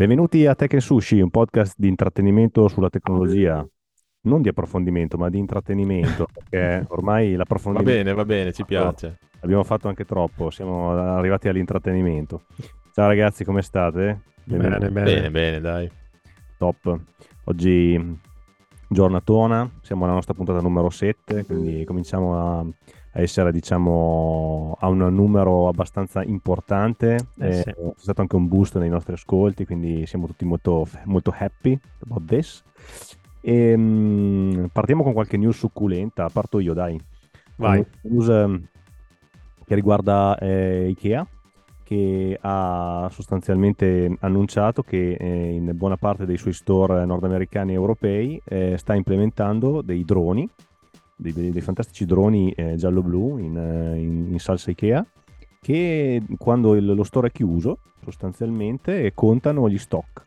Benvenuti a Tech Sushi, un podcast di intrattenimento sulla tecnologia, non di approfondimento, ma di intrattenimento, perché ormai l'approfondimento... Va bene, va bene, ci piace. Abbiamo fatto anche troppo, siamo arrivati all'intrattenimento. Ciao ragazzi, come state? Bene, bene, bene, bene dai. Top. Oggi giornatona, siamo alla nostra puntata numero 7, quindi cominciamo a essere diciamo a un numero abbastanza importante Eh, sì. c'è stato anche un boost nei nostri ascolti quindi siamo tutti molto, molto happy about this e, mm, partiamo con qualche news succulenta parto io dai Vai. News ehm, che riguarda eh, Ikea che ha sostanzialmente annunciato che eh, in buona parte dei suoi store nordamericani e europei eh, sta implementando dei droni, dei, dei- dei fantastici droni eh, giallo-blu in, eh, in- in salsa Ikea, che quando il- lo store è chiuso sostanzialmente contano gli stock.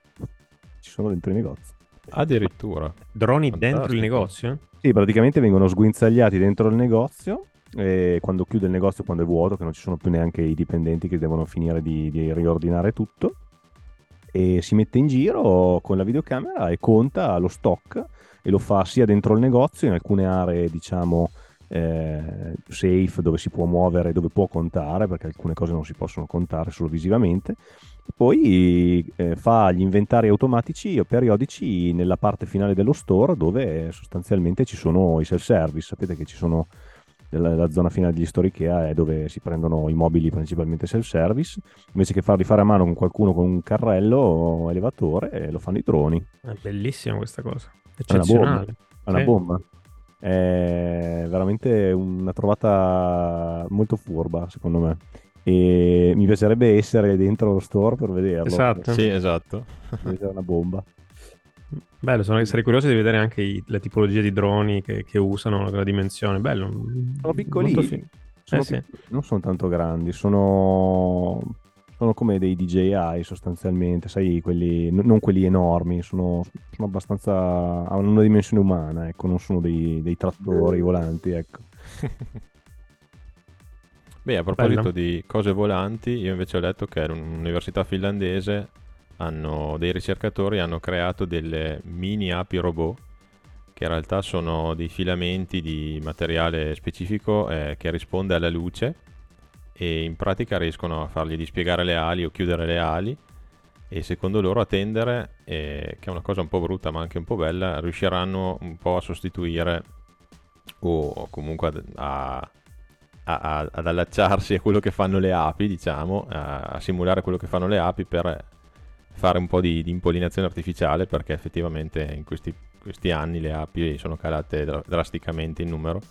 Ci sono dentro i negozi. Addirittura. Droni Fantastico. dentro il negozio? Sì, praticamente vengono sguinzagliati dentro il negozio e quando chiude il negozio, quando è vuoto, che non ci sono più neanche i dipendenti che devono finire di, di riordinare tutto, e si mette in giro con la videocamera e conta lo stock e lo fa sia dentro il negozio, in alcune aree diciamo eh, safe dove si può muovere, dove può contare, perché alcune cose non si possono contare solo visivamente. Poi eh, fa gli inventari automatici o periodici nella parte finale dello store dove sostanzialmente ci sono i self-service. Sapete che ci sono la zona finale degli store Ikea è dove si prendono i mobili principalmente self-service. Invece che farli fare a mano con qualcuno con un carrello o elevatore, eh, lo fanno i droni. È bellissima questa cosa. Una Eccezionale. È una Sì. bomba. È veramente una trovata molto furba, secondo me. E mi piacerebbe essere dentro lo store per vederlo. Esatto. Sì, esatto. Essere una bomba. Bello, sono, sarei curioso di vedere anche i- le tipologie di droni che, che usano, la dimensione. Bello. Sono piccolini. Sono Eh sì. piccoli, Non sono tanto grandi, sono, sono come dei DJI sostanzialmente, sai, quelli, non quelli enormi, sono, sono abbastanza, hanno una dimensione umana, ecco, non sono dei, dei trattori volanti, ecco. Beh, a proposito Bello. di cose volanti, io invece ho letto che all'università finlandese hanno, dei ricercatori hanno creato delle mini api robot che in realtà sono dei filamenti di materiale specifico eh, che risponde alla luce e in pratica riescono a fargli dispiegare le ali o chiudere le ali e secondo loro a tendere, eh, che è una cosa un po' brutta ma anche un po' bella, riusciranno un po' a sostituire o comunque a, a- a- ad allacciarsi a quello che fanno le api, diciamo, a, simulare quello che fanno le api per fare un po' di, di impollinazione artificiale perché effettivamente in questi, questi anni le api sono calate dra- drasticamente in numero.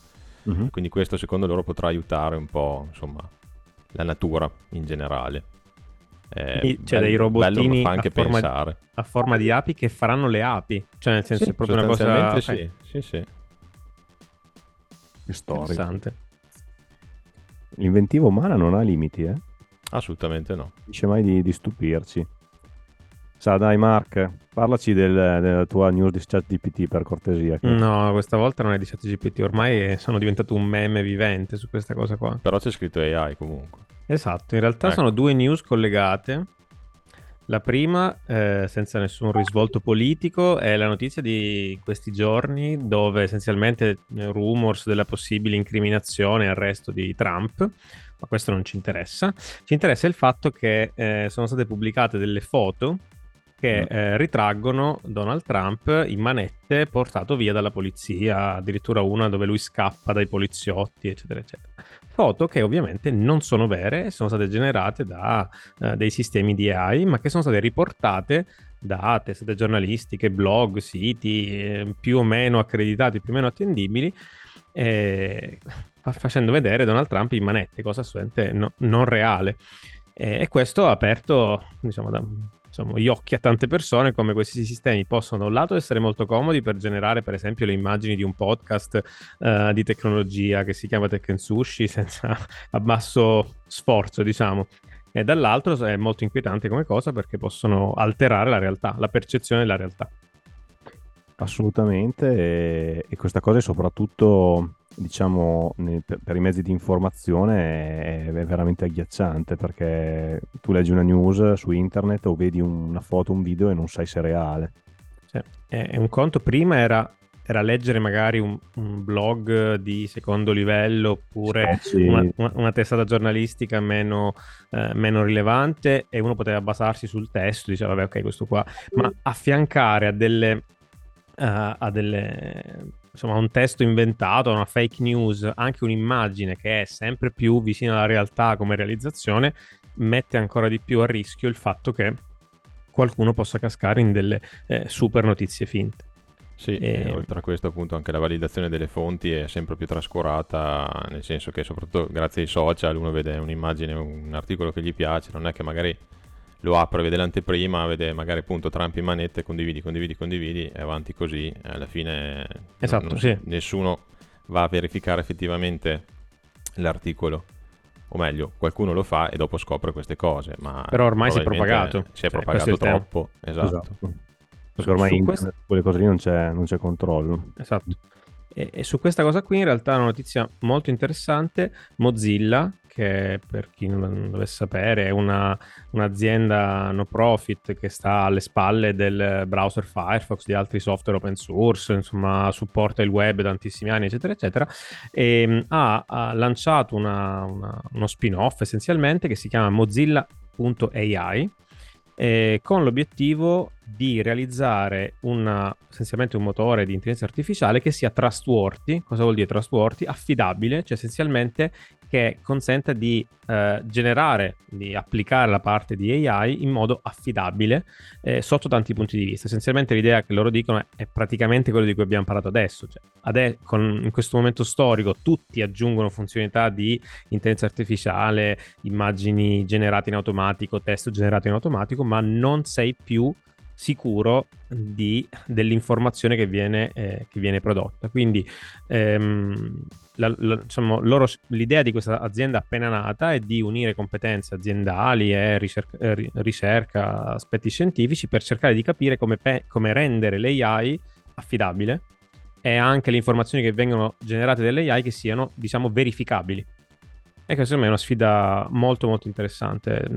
Mhm. Quindi questo secondo loro potrà aiutare un po', insomma, la natura in generale. Eh, c'è bello- dei robottini a forma. A forma di api che faranno le api. Cioè, nel senso, Sì, è proprio una cosa sì, sì, sì. Che storia. interessante. L'inventiva umana non ha limiti, eh? Assolutamente no. Dice mai di, di stupirci. Sa, dai Mark, parlaci del- della tua news di ChatGPT per cortesia. che- No, questa volta non è di ChatGPT, ormai sono diventato un meme vivente su questa cosa qua. Però c'è scritto AI comunque. Esatto, in realtà Ecco. sono due news collegate. La prima, eh, senza nessun risvolto politico, è la notizia di questi giorni dove essenzialmente eh, rumors della possibile incriminazione e arresto di Trump, ma questo non ci interessa. Ci interessa il fatto che eh, sono state pubblicate delle foto che Mm. eh, ritraggono Donald Trump in manette portato via dalla polizia, addirittura una dove lui scappa dai poliziotti, eccetera, eccetera. Foto che ovviamente non sono vere, sono state generate da eh, dei sistemi di AI, ma che sono state riportate da testate giornalistiche, blog, siti eh, più o meno accreditati, più o meno attendibili, fa- facendo vedere Donald Trump in manette, cosa assolutamente no- non reale. E questo ha aperto diciamo, da- insomma, gli occhi a tante persone come questi sistemi possono da un lato essere molto comodi per generare per esempio le immagini di un podcast eh, di tecnologia che si chiama Tech and Sushi senza a basso sforzo diciamo e dall'altro è molto inquietante come cosa perché possono alterare la realtà, la percezione della realtà. Assolutamente, e, e questa cosa è soprattutto diciamo, nel, per, per, i mezzi di informazione è, è, veramente agghiacciante perché tu leggi una news su internet o vedi una foto, un video e non sai se è reale. Cioè, è un conto prima era era leggere magari un, un, blog di secondo livello oppure sì, sì. Una, una, una, testata giornalistica meno, eh, meno, rilevante e uno poteva basarsi sul testo, diceva vabbè ok questo qua, ma affiancare a delle, uh, a delle insomma un testo inventato, una fake news, anche un'immagine che è sempre più vicina alla realtà come realizzazione, mette ancora di più a rischio il fatto che qualcuno possa cascare in delle eh, super notizie finte. Sì, e... oltre a questo appunto anche la validazione delle fonti è sempre più trascurata, nel senso che soprattutto grazie ai social uno vede un'immagine, un articolo che gli piace, non è che magari lo apre, vede l'anteprima, vede magari appunto Trump in manette, condividi, condividi, condividi e avanti così, alla fine esatto, non, sì. nessuno va a verificare effettivamente l'articolo o meglio, qualcuno lo fa e dopo scopre queste cose. Ma Però ormai si è propagato. Si è cioè, propagato troppo, esatto. esatto. Perché ormai in quest... quelle cose lì non c'è, non c'è controllo. Esatto. E, e, su questa cosa qui in realtà una notizia molto interessante, Mozilla, che per chi non dovesse sapere è una, un'azienda no profit che sta alle spalle del browser Firefox, di altri software open source, insomma supporta il web da tantissimi anni, eccetera, eccetera, e mm, ha, ha lanciato una, una, uno spin-off essenzialmente che si chiama Mozilla.ai eh, con l'obiettivo di realizzare una, essenzialmente un motore di intelligenza artificiale che sia trustworthy. Cosa vuol dire trustworthy? Affidabile, cioè essenzialmente che consenta di eh, generare, di applicare la parte di AI in modo affidabile eh, sotto tanti punti di vista. Essenzialmente l'idea che loro dicono è, praticamente quello di cui abbiamo parlato adesso. Cioè, ade- con, in questo momento storico tutti aggiungono funzionalità di intelligenza artificiale, immagini generate in automatico, testo generato in automatico, ma non sei più sicuro di, dell'informazione che viene, eh, che viene, prodotta. Quindi ehm, la, la, insomma, loro, l'idea di questa azienda appena nata è di unire competenze aziendali e ricerca, eh, ricerca aspetti scientifici per cercare di capire come, pe- come rendere l'AI affidabile e anche le informazioni che vengono generate dall'AI che siano, diciamo, verificabili. E questa è una sfida molto molto interessante.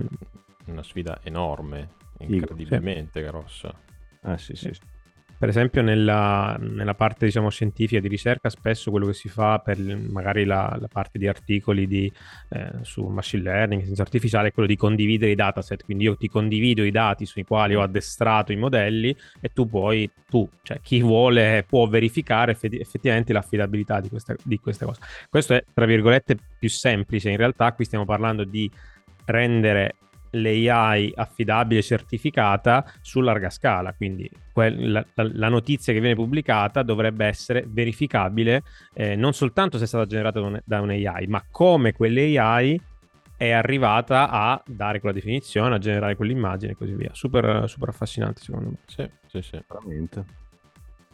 Una sfida enorme incredibilmente sì. grossa. Ah, sì, sì. Per esempio nella, nella, parte diciamo, scientifica di ricerca spesso quello che si fa per magari la, la parte di articoli di, eh, su machine learning, intelligenza artificiale, è quello di condividere i dataset, quindi io ti condivido i dati sui quali ho addestrato i modelli e tu puoi, tu, cioè chi vuole può verificare effettivamente l'affidabilità di questa, di questa cosa. Questo è tra virgolette più semplice, in realtà qui stiamo parlando di rendere l'AI affidabile certificata su larga scala, quindi quel, la, la, notizia che viene pubblicata dovrebbe essere verificabile eh, non soltanto se è stata generata da, un, da un'AI, ma come quell'AI è arrivata a dare quella definizione, a generare quell'immagine e così via. Super, super affascinante secondo me. Sì, sì, sì. Veramente.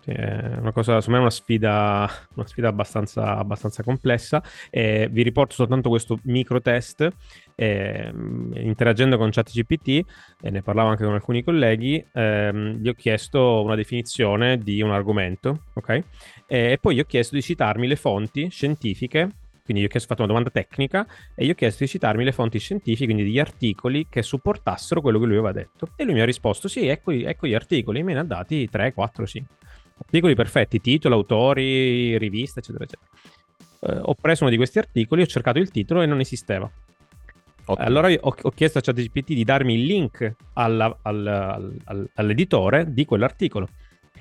È una cosa, secondo me è una sfida, una sfida abbastanza, abbastanza complessa. Eh, vi riporto soltanto questo micro test. Eh, interagendo con ChatGPT, e ne parlavo anche con alcuni colleghi, ehm, gli ho chiesto una definizione di un argomento, ok? E poi gli ho chiesto di citarmi le fonti scientifiche quindi gli ho chiesto, fatto una domanda tecnica e gli ho chiesto di citarmi le fonti scientifiche, quindi degli articoli che supportassero quello che lui aveva detto. E lui mi ha risposto: Sì, ecco, ecco gli articoli, me ne ha dati 3, 4, 5. Articoli perfetti, titolo, autori, riviste, eccetera, eccetera. Eh, ho preso uno di questi articoli, ho cercato il titolo e non esisteva. Ottimo. Allora ho, ho, chiesto a ChatGPT di darmi il link alla, al, al, all'editore di quell'articolo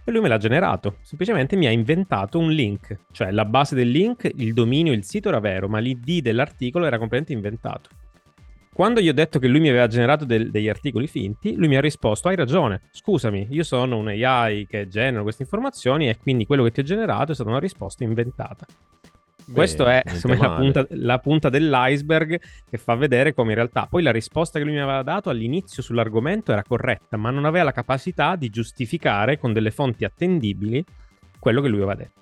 e lui me l'ha generato. Semplicemente mi ha inventato un link, cioè la base del link, il dominio, il sito era vero, ma l'ID dell'articolo era completamente inventato. Quando gli ho detto che lui mi aveva generato del, degli articoli finti, lui mi ha risposto: Hai ragione, scusami, io sono un AI che genera queste informazioni e quindi quello che ti ho generato è stata una risposta inventata. Questa è insomma, la, punta, la, punta, dell'iceberg che fa vedere come in realtà poi la risposta che lui mi aveva dato all'inizio sull'argomento era corretta, ma non aveva la capacità di giustificare con delle fonti attendibili quello che lui aveva detto.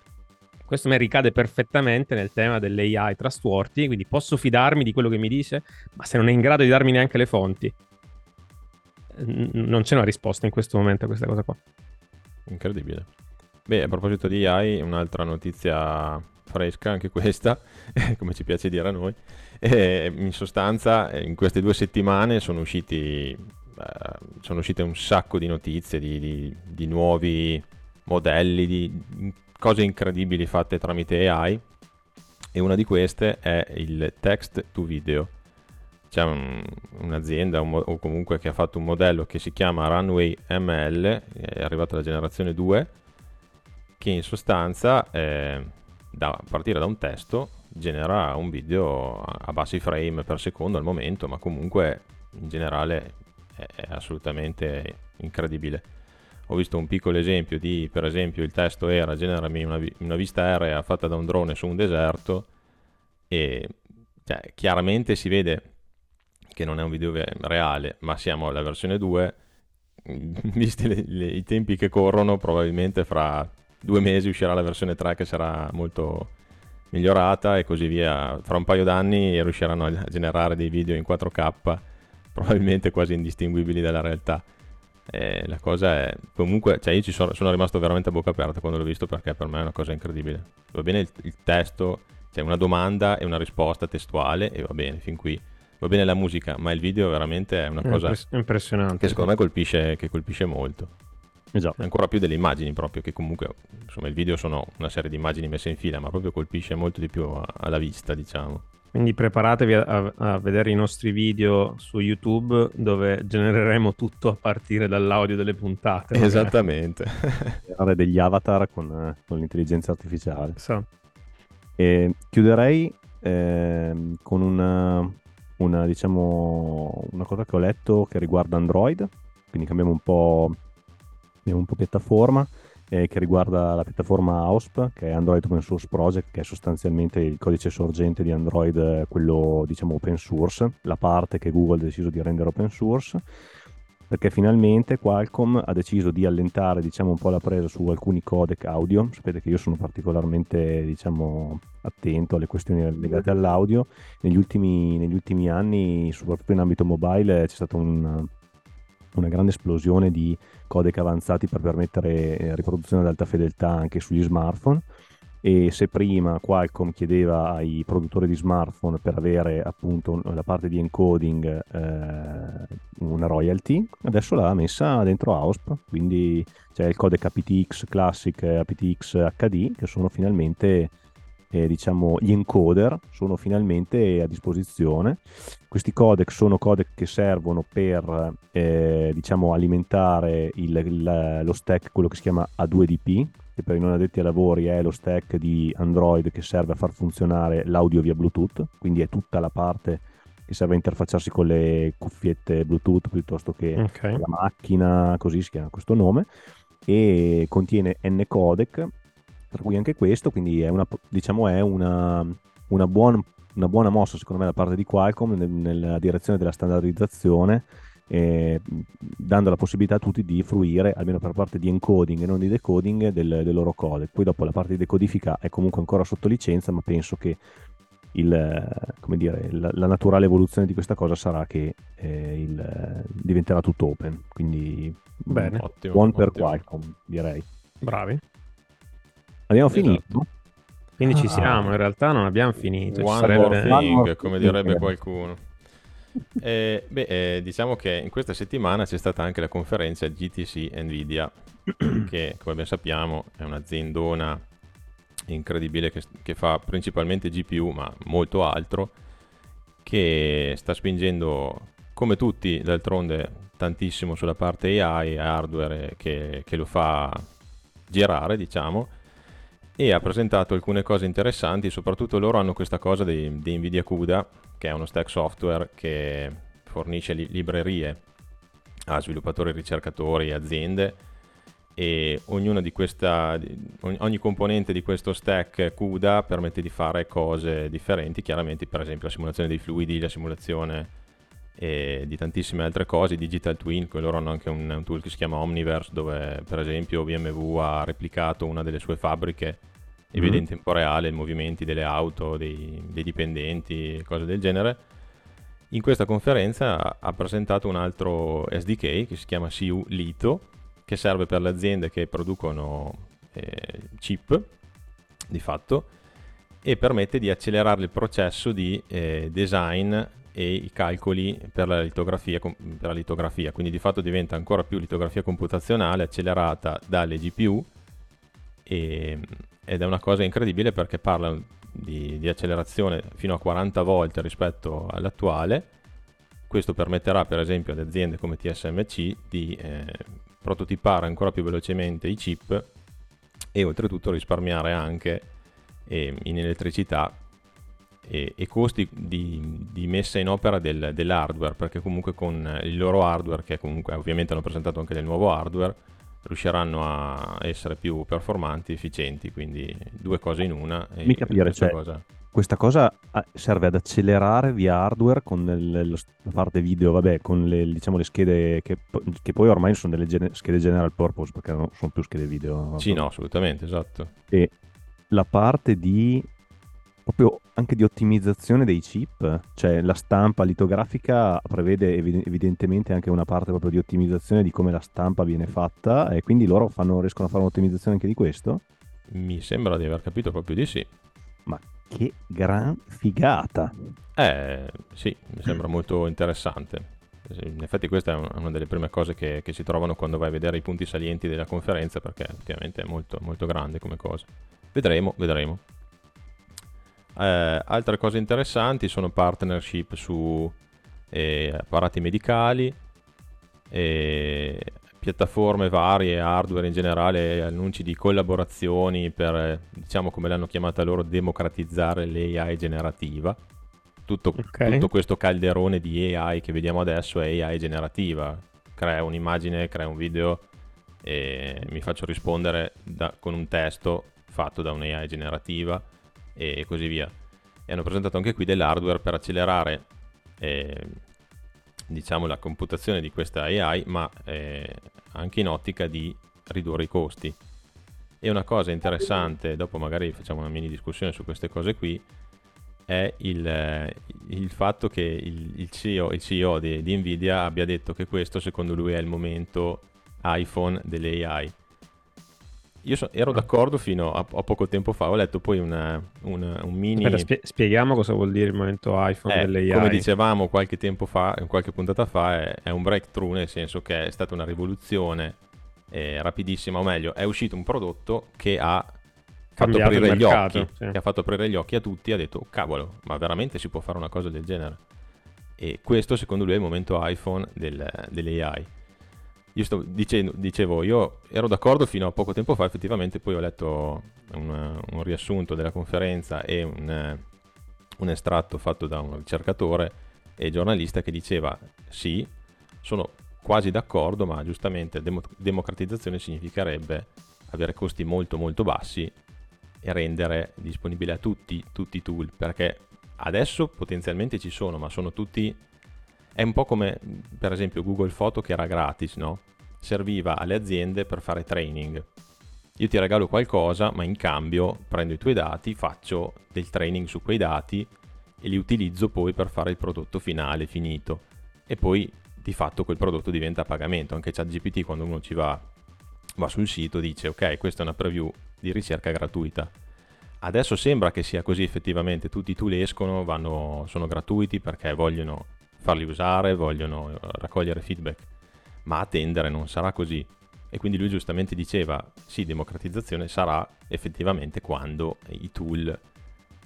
Questo mi ricade perfettamente nel tema dell'AI trustworthy, quindi posso fidarmi di quello che mi dice, ma se non è in grado di darmi neanche le fonti, non c'è una risposta in questo momento a questa cosa qua. Incredibile. Beh, a proposito di AI, un'altra notizia fresca anche questa, come ci piace dire a noi. E in sostanza, in queste due settimane sono usciti, eh, sono uscite un sacco di notizie di, di, di nuovi modelli, di cose incredibili fatte tramite AI. E una di queste è il text to video c'è un, un'azienda un, o comunque che ha fatto un modello che si chiama Runway ML, è arrivata la generazione 2, che in sostanza eh, da, a partire da un testo genera un video a bassi frame per secondo al momento, ma comunque in generale è, è assolutamente incredibile. Ho visto un piccolo esempio di, per esempio, il testo era generami una, una vista aerea fatta da un drone su un deserto e cioè, chiaramente si vede che non è un video reale, ma siamo alla versione 2, visti le, le, i tempi che corrono, probabilmente fra due mesi uscirà la versione 3 che sarà molto migliorata e così via. Fra un paio d'anni riusciranno a generare dei video in 4K, probabilmente quasi indistinguibili dalla realtà. E la cosa è comunque, cioè io ci sono, sono, rimasto veramente a bocca aperta quando l'ho visto perché per me è una cosa incredibile. Va bene il, il testo, c'è cioè una domanda e una risposta testuale e va bene fin qui va bene la musica, ma il video veramente è una cosa impressionante. Che secondo me colpisce, che colpisce molto. Esatto. Ancora più delle immagini proprio, che comunque insomma il video sono una serie di immagini messe in fila, ma proprio colpisce molto di più alla vista, diciamo. Quindi preparatevi a, a, vedere i nostri video su YouTube dove genereremo tutto a partire dall'audio delle puntate. Esattamente. Creare degli avatar con, con l'intelligenza artificiale. So. E chiuderei eh, con una, una, diciamo, una cosa che ho letto che riguarda Android, quindi cambiamo un po', cambiamo un po piattaforma, eh, che riguarda la piattaforma AOSP, che è Android Open Source Project, che è sostanzialmente il codice sorgente di Android, quello diciamo open source, la parte che Google ha deciso di rendere open source perché finalmente Qualcomm ha deciso di allentare diciamo, un po' la presa su alcuni codec audio. Sapete che io sono particolarmente diciamo, attento alle questioni legate all'audio. Negli ultimi, negli ultimi anni, soprattutto in ambito mobile, c'è stata un, una grande esplosione di codec avanzati per permettere eh, riproduzione ad alta fedeltà anche sugli smartphone. E se prima Qualcomm chiedeva ai produttori di smartphone per avere appunto la parte di encoding eh, una royalty, adesso l'ha messa dentro AOSP, quindi c'è il codec aptX Classic e aptX HD che sono finalmente eh, diciamo gli encoder sono finalmente a disposizione. Questi codec sono codec che servono per eh, diciamo alimentare il, il, lo stack, quello che si chiama A2DP, che per i non addetti ai lavori è lo stack di Android che serve a far funzionare l'audio via Bluetooth, quindi è tutta la parte che serve a interfacciarsi con le cuffiette Bluetooth piuttosto che okay. la macchina, così si chiama questo nome, e contiene N codec, tra cui anche questo, quindi è una, diciamo, è una, una, buon, una buona mossa secondo me da parte di Qualcomm nella direzione della standardizzazione eh, dando la possibilità a tutti di fruire, almeno per parte di encoding e non di decoding, del, del loro codec. Poi dopo la parte di decodifica è comunque ancora sotto licenza, ma penso che il, dire, la, la, naturale evoluzione di questa cosa sarà che eh, il, diventerà tutto open. Quindi Bene. Ottimo, buon per Qualcomm, direi. Bravi. Abbiamo esatto. finito. Quindi ah. ci siamo, in realtà non abbiamo finito. One more thing, come direbbe qualcuno. Eh, beh, eh, diciamo che in questa settimana c'è stata anche la conferenza GTC Nvidia, che come ben sappiamo è un'aziendona incredibile che, che, fa principalmente GPU, ma molto altro, che sta spingendo, come tutti, d'altronde, tantissimo sulla parte AI e hardware che, che lo fa girare, diciamo, e ha presentato alcune cose interessanti, soprattutto loro hanno questa cosa di, di Nvidia CUDA, che è uno stack software che fornisce li- librerie a sviluppatori, ricercatori aziende e ognuna di questa, ogni componente di questo stack CUDA permette di fare cose differenti, chiaramente per esempio la simulazione dei fluidi, la simulazione e di tantissime altre cose, Digital Twin, loro hanno anche un, un, tool che si chiama Omniverse dove per esempio BMW ha replicato una delle sue fabbriche e vede in tempo reale i movimenti delle auto, dei, dei dipendenti, cose del genere. In questa conferenza ha presentato un altro SDK che si chiama CU Lito, che serve per le aziende che producono eh, chip, di fatto, e permette di accelerare il processo di eh, design e i calcoli per la, litografia, per la litografia, quindi di fatto diventa ancora più litografia computazionale accelerata dalle GPU e, ed è una cosa incredibile perché parla di, di accelerazione fino a 40 volte rispetto all'attuale. Questo permetterà per esempio ad aziende come TSMC di eh, prototipare ancora più velocemente i chip e oltretutto risparmiare anche eh, in elettricità e, e costi di, di, messa in opera del, dell'hardware perché comunque con il loro hardware che comunque ovviamente hanno presentato anche del nuovo hardware riusciranno a essere più performanti, efficienti, quindi due cose in una. Mi capire, cioè, cosa... questa cosa ah, serve ad accelerare via hardware con il, la parte video, vabbè, con le, diciamo, le schede che, che, poi ormai sono delle gene, schede general purpose perché non sono più schede video. Sì, no, assolutamente, esatto. E la parte di proprio anche di ottimizzazione dei chip, cioè la stampa litografica prevede evidentemente anche una parte proprio di ottimizzazione di come la stampa viene fatta e quindi loro fanno, riescono a fare un'ottimizzazione anche di questo? Mi sembra di aver capito proprio di sì. Ma che gran figata! Eh, sì, mi sembra molto interessante. In effetti questa è una delle prime cose che, che, si trovano quando vai a vedere i punti salienti della conferenza perché effettivamente è molto, molto grande come cosa. Vedremo, vedremo. Eh, altre cose interessanti sono partnership su eh, apparati medicali, eh, piattaforme varie, hardware in generale, annunci di collaborazioni per, diciamo come l'hanno chiamata loro, democratizzare l'AI generativa. Tutto, okay. tutto questo calderone di AI che vediamo adesso è AI generativa. Crea un'immagine, crea un video e mi faccio rispondere da, con un testo fatto da un'AI generativa e così via. E hanno presentato anche qui dell'hardware per accelerare eh, diciamo la computazione di questa AI, ma eh, anche in ottica di ridurre i costi. E una cosa interessante, dopo magari facciamo una mini discussione su queste cose qui, è il, eh, il fatto che il, il, CEO, il CEO di, di Nvidia abbia detto che questo secondo lui è il momento iPhone delle AI io so, ero d'accordo fino a, a, poco tempo fa, ho letto poi una, una, un mini... Aspetta, spie- spieghiamo cosa vuol dire il momento iPhone eh, delle AI. Come dicevamo qualche tempo fa, qualche puntata fa, è, è un breakthrough nel senso che è stata una rivoluzione eh, rapidissima, o meglio, è uscito un prodotto che ha fatto aprire gli occhi, sì. che ha fatto aprire gli occhi a tutti, ha detto, cavolo, ma veramente si può fare una cosa del genere? E questo secondo lui è il momento iPhone del, delle AI io sto dicendo, dicevo, io ero d'accordo fino a poco tempo fa, effettivamente poi ho letto un, un riassunto della conferenza e un, un, estratto fatto da un ricercatore e giornalista che diceva sì, sono quasi d'accordo, ma giustamente demo- democratizzazione significherebbe avere costi molto molto bassi e rendere disponibile a tutti, tutti i tool, perché adesso potenzialmente ci sono, ma sono tutti è un po' come per esempio Google Photo che era gratis, no? Serviva alle aziende per fare training. Io ti regalo qualcosa, ma in cambio prendo i tuoi dati, faccio del training su quei dati e li utilizzo poi per fare il prodotto finale, finito. E poi di fatto quel prodotto diventa a pagamento. Anche ChatGPT quando uno ci va, va sul sito dice ok, questa è una preview di ricerca gratuita. Adesso sembra che sia così effettivamente, tutti i tool escono, vanno, sono gratuiti perché vogliono farli usare, vogliono eh, raccogliere feedback, ma a tendere non sarà così. E quindi lui giustamente diceva, sì, democratizzazione sarà effettivamente quando i tool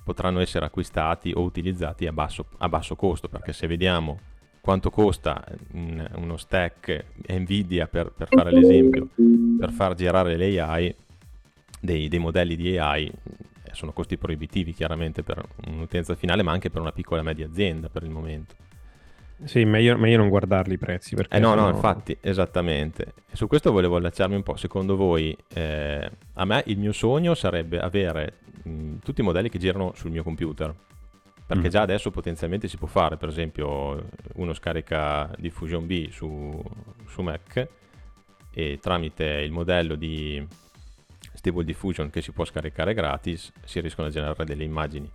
potranno essere acquistati o utilizzati a basso, a basso costo, perché se vediamo quanto costa un, uno stack Nvidia per, per, fare l'esempio, per far girare le AI, dei, dei modelli di AI, eh, sono costi proibitivi chiaramente per un'utenza finale, ma anche per una piccola e media azienda per il momento. Sì, meglio, meglio non guardarli i prezzi. Perché eh no, sono... no, infatti, esattamente. Su questo volevo allacciarmi un po'. Secondo voi, eh, a me il mio sogno sarebbe avere mh, tutti i modelli che girano sul mio computer. Perché mm. già adesso potenzialmente si può fare, per esempio, uno scarica Diffusion B su, su Mac e tramite il modello di Stable Diffusion che si può scaricare gratis si riescono a generare delle immagini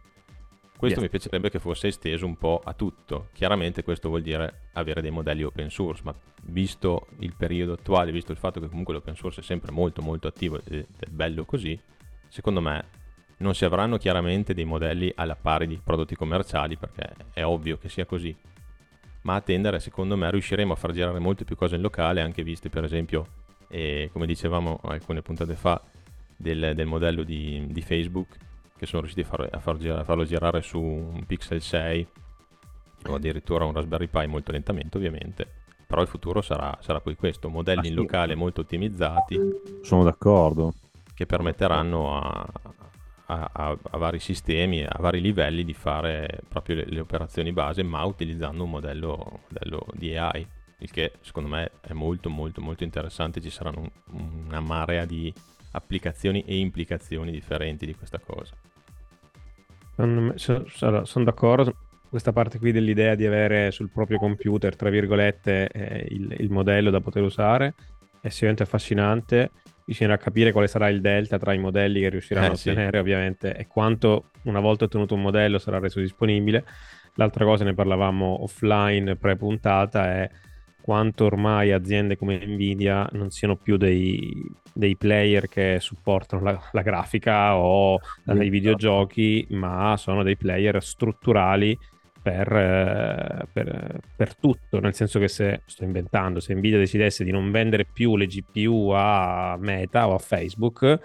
questo yes. mi piacerebbe che fosse esteso un po' a tutto. Chiaramente questo vuol dire avere dei modelli open source, ma visto il periodo attuale, visto il fatto che comunque l'open source è sempre molto molto attivo ed è bello così, secondo me non si avranno chiaramente dei modelli alla pari di prodotti commerciali perché è ovvio che sia così, ma a tendere secondo me riusciremo a far girare molte più cose in locale, anche viste per esempio, eh, come dicevamo alcune puntate fa, del, del modello di, di, Facebook che sono riusciti a, far, a, far girare, a farlo girare su un Pixel 6 o addirittura un Raspberry Pi molto lentamente ovviamente però il futuro sarà, sarà poi questo, modelli ah, in locale molto ottimizzati. Sono d'accordo. Che permetteranno a, a, a, a, vari sistemi, a vari livelli di fare proprio le, le operazioni base, ma utilizzando un modello, modello, di AI, il che secondo me è molto molto molto interessante, ci saranno un, una marea di applicazioni e implicazioni differenti di questa cosa. Sono, sono d'accordo, questa parte qui dell'idea di avere sul proprio computer, tra virgolette, eh, il, il, modello da poter usare è sicuramente affascinante. Bisognerà capire quale sarà il delta tra i modelli che riusciranno eh, a ottenere, sì. ovviamente, e quanto una volta ottenuto un modello sarà reso disponibile. L'altra cosa, ne parlavamo offline pre-puntata, è quanto ormai aziende come Nvidia non siano più dei, dei player che supportano la, la grafica o i videogiochi, ma sono dei player strutturali per, eh, per, per, tutto, nel senso che se, sto inventando, se Nvidia decidesse di non vendere più le GPU a Meta o a Facebook,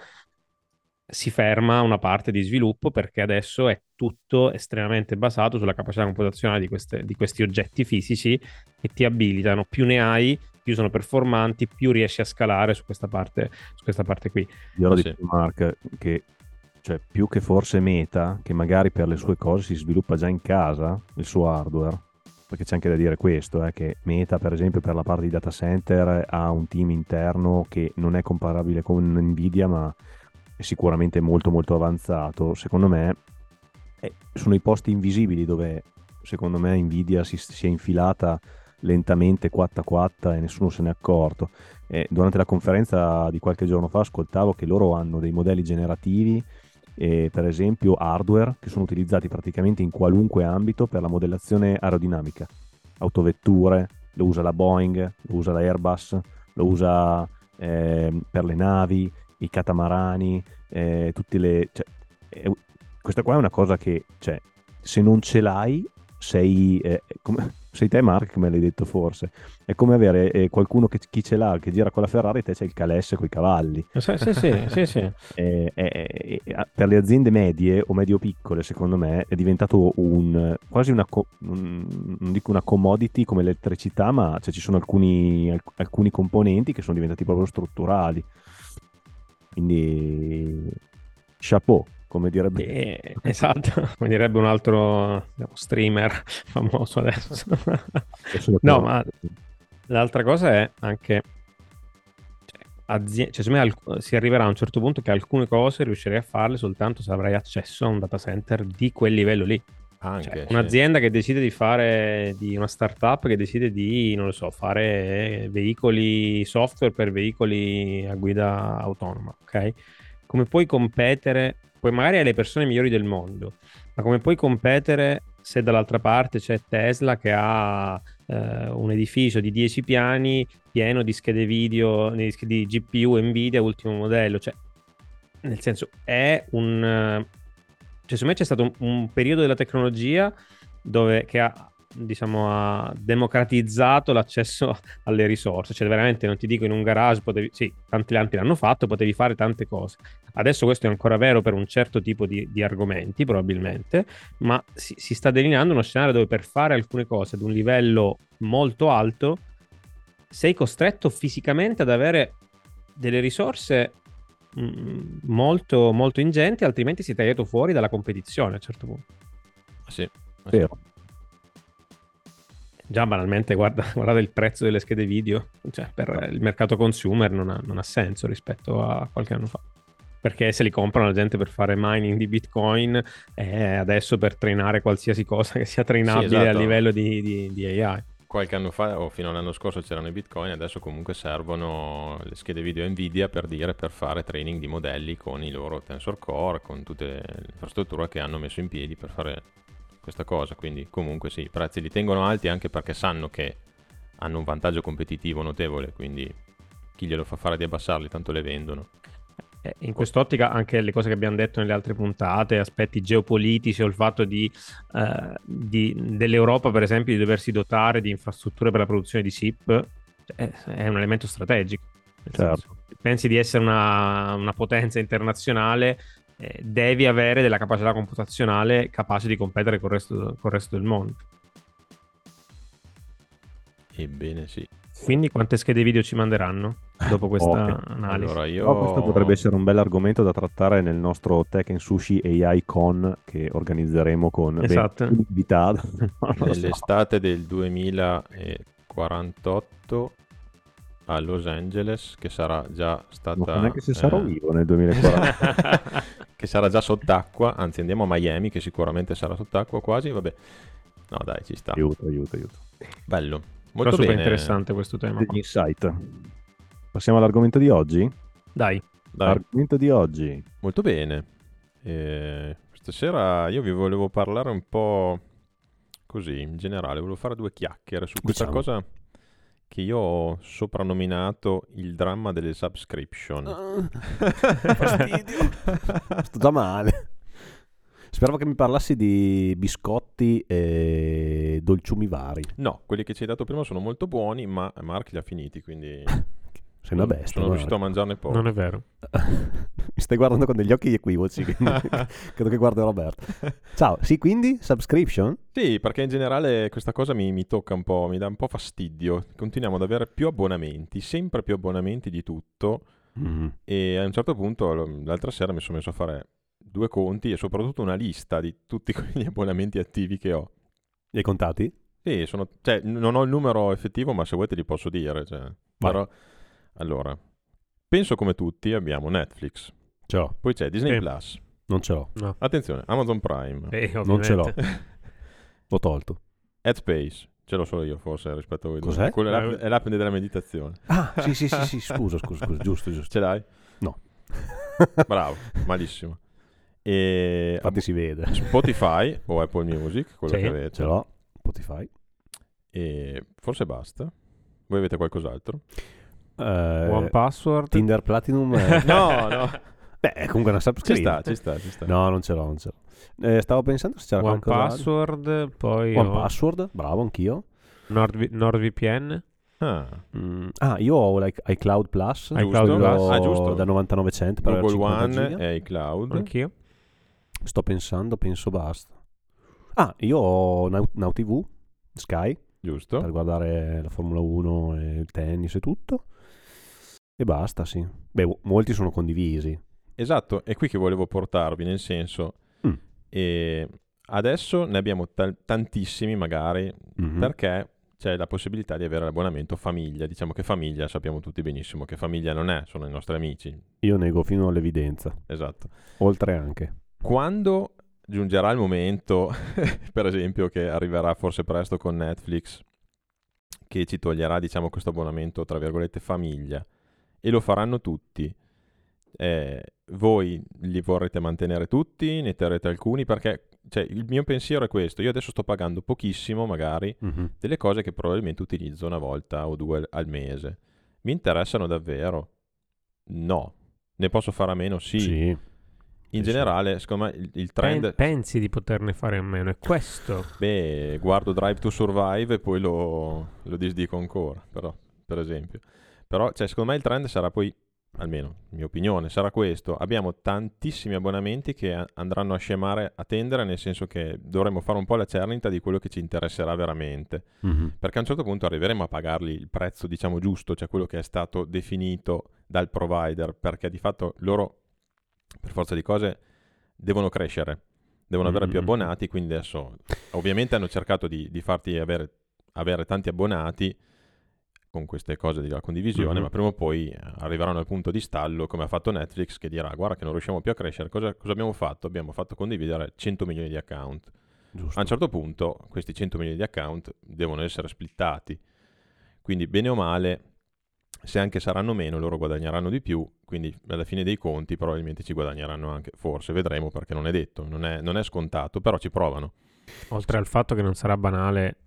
si ferma una parte di sviluppo perché adesso è tutto estremamente basato sulla capacità computazionale di, queste, di questi oggetti fisici che ti abilitano, più ne hai, più sono performanti, più riesci a scalare su questa parte, su questa parte qui. Io lo dico, Mark, che cioè più che forse Meta, che magari per le sue cose si sviluppa già in casa, il suo hardware, perché c'è anche da dire questo, eh, che Meta per esempio per la parte di data center ha un team interno che non è comparabile con Nvidia, ma è sicuramente molto molto avanzato. Secondo me eh, sono i posti invisibili dove secondo me Nvidia si, si è infilata lentamente quatta quatta e nessuno se n'è accorto. Eh, durante la conferenza di qualche giorno fa ascoltavo che loro hanno dei modelli generativi e per esempio hardware che sono utilizzati praticamente in qualunque ambito per la modellazione aerodinamica. Autovetture, lo usa la Boeing, lo usa la Airbus, lo usa eh, per le navi, i catamarani, eh, tutte le... Cioè, eh, questa qua è una cosa che, cioè, se non ce l'hai, sei... Eh, come, sei te Mark, come l'hai detto forse. È come avere eh, qualcuno che chi ce l'ha, che gira con la Ferrari, e te c'è il Calesse con i cavalli. Sì, sì, sì. sì, sì. Eh, eh, per le aziende medie o medio-piccole, secondo me, è diventato un, quasi una, un, non dico una commodity come l'elettricità, ma cioè, ci sono alcuni, alcuni componenti che sono diventati proprio strutturali. Quindi, chapeau come direbbe. Eh, esatto, come direbbe un altro diciamo, streamer famoso adesso. no, ma l'altra cosa è anche... Cioè, azie- cioè, secondo me si arriverà a un certo punto che alcune cose riuscirei a farle soltanto se avrai accesso a un data center di quel livello lì. Anche, cioè, un'azienda che decide di fare di una startup che decide di, non lo so, fare veicoli software per veicoli a guida autonoma, ok? Come puoi competere poi magari hai le persone migliori del mondo, ma come puoi competere se dall'altra parte c'è Tesla che ha eh, un edificio di 10 piani pieno di schede video, di, di GPU Nvidia ultimo modello, cioè nel senso è un... Cioè, secondo me c'è stato un, un periodo della tecnologia dove, che ha diciamo, ha democratizzato l'accesso alle risorse. Cioè, veramente non ti dico in un garage, potevi, sì, tanti altri l'hanno fatto, potevi fare tante cose. Adesso questo è ancora vero per un certo tipo di, di argomenti, probabilmente, ma si, si, sta delineando uno scenario dove per fare alcune cose ad un livello molto alto sei costretto fisicamente ad avere delle risorse molto, molto ingenti, altrimenti sei tagliato fuori dalla competizione a un certo punto. Sì, vero già banalmente guarda, guardate il prezzo delle schede video, cioè per il mercato consumer non ha, non ha, senso rispetto a qualche anno fa. Perché se li comprano la gente per fare mining di Bitcoin e adesso per trainare qualsiasi cosa che sia trainabile sì, esatto. a livello di, di, di, AI. Qualche anno fa o fino all'anno scorso c'erano i Bitcoin, adesso comunque servono le schede video Nvidia per dire per fare training di modelli con i loro Tensor Core, con tutte le infrastrutture che hanno messo in piedi per fare questa cosa, quindi comunque sì, i prezzi li tengono alti anche perché sanno che hanno un vantaggio competitivo notevole, quindi chi glielo fa fare di abbassarli tanto le vendono. Eh, In quest'ottica anche le cose che abbiamo detto nelle altre puntate, aspetti geopolitici o il fatto di, eh, di- dell'Europa, per esempio, di doversi dotare di infrastrutture per la produzione di SIP, è, è un elemento strategico. Certo. senso, pensi di essere una, una potenza internazionale, eh, devi avere della capacità computazionale capace di competere col resto, col resto del mondo. Ebbene sì. Quindi quante schede video ci manderanno dopo questa Poche. analisi? Allora io... Però questo potrebbe essere un bel argomento da trattare nel nostro Tekken Sushi AI Con che organizzeremo con Esatto. so. Nell'estate del 2048 a Los Angeles, che sarà già stata... Non so neanche se sarò eh, vivo nel 2040. che sarà già sott'acqua, anzi andiamo a Miami, che sicuramente sarà sott'acqua quasi, vabbè. No dai, ci sta. aiuto, aiuto, aiuto. Bello. Però Molto super bene. interessante questo tema. Degli insight. Passiamo all'argomento di oggi? Dai, Dai, Argomento di oggi. molto bene. Eh, stasera io vi volevo parlare un po' così, in generale, volevo fare due chiacchiere su questa Diciamo. cosa che io ho soprannominato il dramma delle subscription. Ah, fastidio. Sto già male. Speravo che mi parlassi di biscotti e dolciumi vari. No, quelli che ci hai dato prima sono molto buoni, ma Mark li ha finiti, quindi Sei una bestia. sono guarda. riuscito a mangiarne poco. non è vero. Mi stai guardando con degli occhi equivoci. credo che guardo Roberto. Ciao, sì, quindi subscription? Sì, perché in generale questa cosa mi, mi tocca un po', mi dà un po' fastidio. Continuiamo ad avere più abbonamenti, sempre più abbonamenti di tutto. Mm. E a un certo punto, l'altra sera mi sono messo a fare due conti e soprattutto una lista di tutti quegli abbonamenti attivi che ho. Li hai contati? Sì, sono, cioè, non ho il numero effettivo, ma se vuoi te li posso dire. cioè. Però, allora, penso come tutti abbiamo Netflix, Ce l'ho. poi c'è Disney Sì. Plus. Non ce l'ho. No. Attenzione, Amazon Prime, Eh, Non ce l'ho. L'ho tolto. Headspace. Ce l'ho solo io, forse, rispetto a voi. Cos'è? Quello è l'app, Eh, è l'app della meditazione. Ah, sì, sì, sì, sì, scusa, scusa, scusa, giusto, giusto. Ce l'hai? No. Bravo, malissimo. E Infatti si vede. Spotify o Apple Music, quello Sì. che avete. Ce l'ho. Spotify. E forse basta. Voi avete qualcos'altro? Eh, One Password. Tinder Platinum. eh, No, no. Beh, è comunque una Ci subscription. sta, ci sta, ci sta. No, non ce l'ho, non ce l'ho. Eh, stavo pensando se c'era One. Password, poi One ho Password, bravo, anch'io. Nordvi- NordVPN. Ah, Mm, ah, io ho like, iCloud Plus. iCloud Plus. Ah, giusto. Da 99 cent per Google 50 One giga. e iCloud. Anch'io. Sto pensando, penso basta. Ah, io ho Now, Now TV, Sky, Giusto. per guardare la Formula 1 e il tennis e tutto. E basta, sì. Beh, mo- molti sono condivisi. Esatto, è qui che volevo portarvi, nel senso... Mm. E adesso ne abbiamo tal- tantissimi magari Mhm. perché c'è la possibilità di avere l'abbonamento famiglia. Diciamo che famiglia sappiamo tutti benissimo che famiglia non è, sono i nostri amici. Io nego fino all'evidenza. Esatto. Oltre anche. Quando giungerà il momento, per esempio, che arriverà forse presto con Netflix, che ci toglierà, diciamo, questo abbonamento, tra virgolette, famiglia, e lo faranno tutti, eh, voi li vorrete mantenere tutti, ne terrete alcuni, perché cioè, il mio pensiero è questo, io adesso sto pagando pochissimo, magari, Mhm. delle cose che probabilmente utilizzo una volta o due al- al mese. Mi interessano davvero? No. Ne posso fare a meno? Sì. Sì. In generale, secondo me il, trend... pensi di poterne fare a meno. È questo. Beh, guardo Drive to Survive e poi lo, lo disdico ancora, però, per esempio. Però, cioè, secondo me il trend sarà poi, almeno, mia opinione, sarà questo. Abbiamo tantissimi abbonamenti che andranno a scemare a tendere, nel senso che dovremo fare un po' la cernita di quello che ci interesserà veramente. Mhm. Perché a un certo punto arriveremo a pagarli il prezzo, diciamo, giusto, cioè quello che è stato definito dal provider, perché di fatto loro, per forza di cose, devono crescere, devono avere più Mm. abbonati, quindi adesso ovviamente hanno cercato di, di farti avere, avere tanti abbonati con queste cose della condivisione, Mhm. ma prima o poi eh, arriveranno al punto di stallo, come ha fatto Netflix, che dirà, guarda che non riusciamo più a crescere, cosa, cosa abbiamo fatto? Abbiamo fatto condividere 100 milioni di account. Giusto. A un certo punto questi 100 milioni di account devono essere splittati. Quindi bene o male, se anche saranno meno, loro guadagneranno di più, quindi alla fine dei conti probabilmente ci guadagneranno anche, forse vedremo perché non è detto, non è, non è scontato, però ci provano. Oltre al fatto che non sarà banale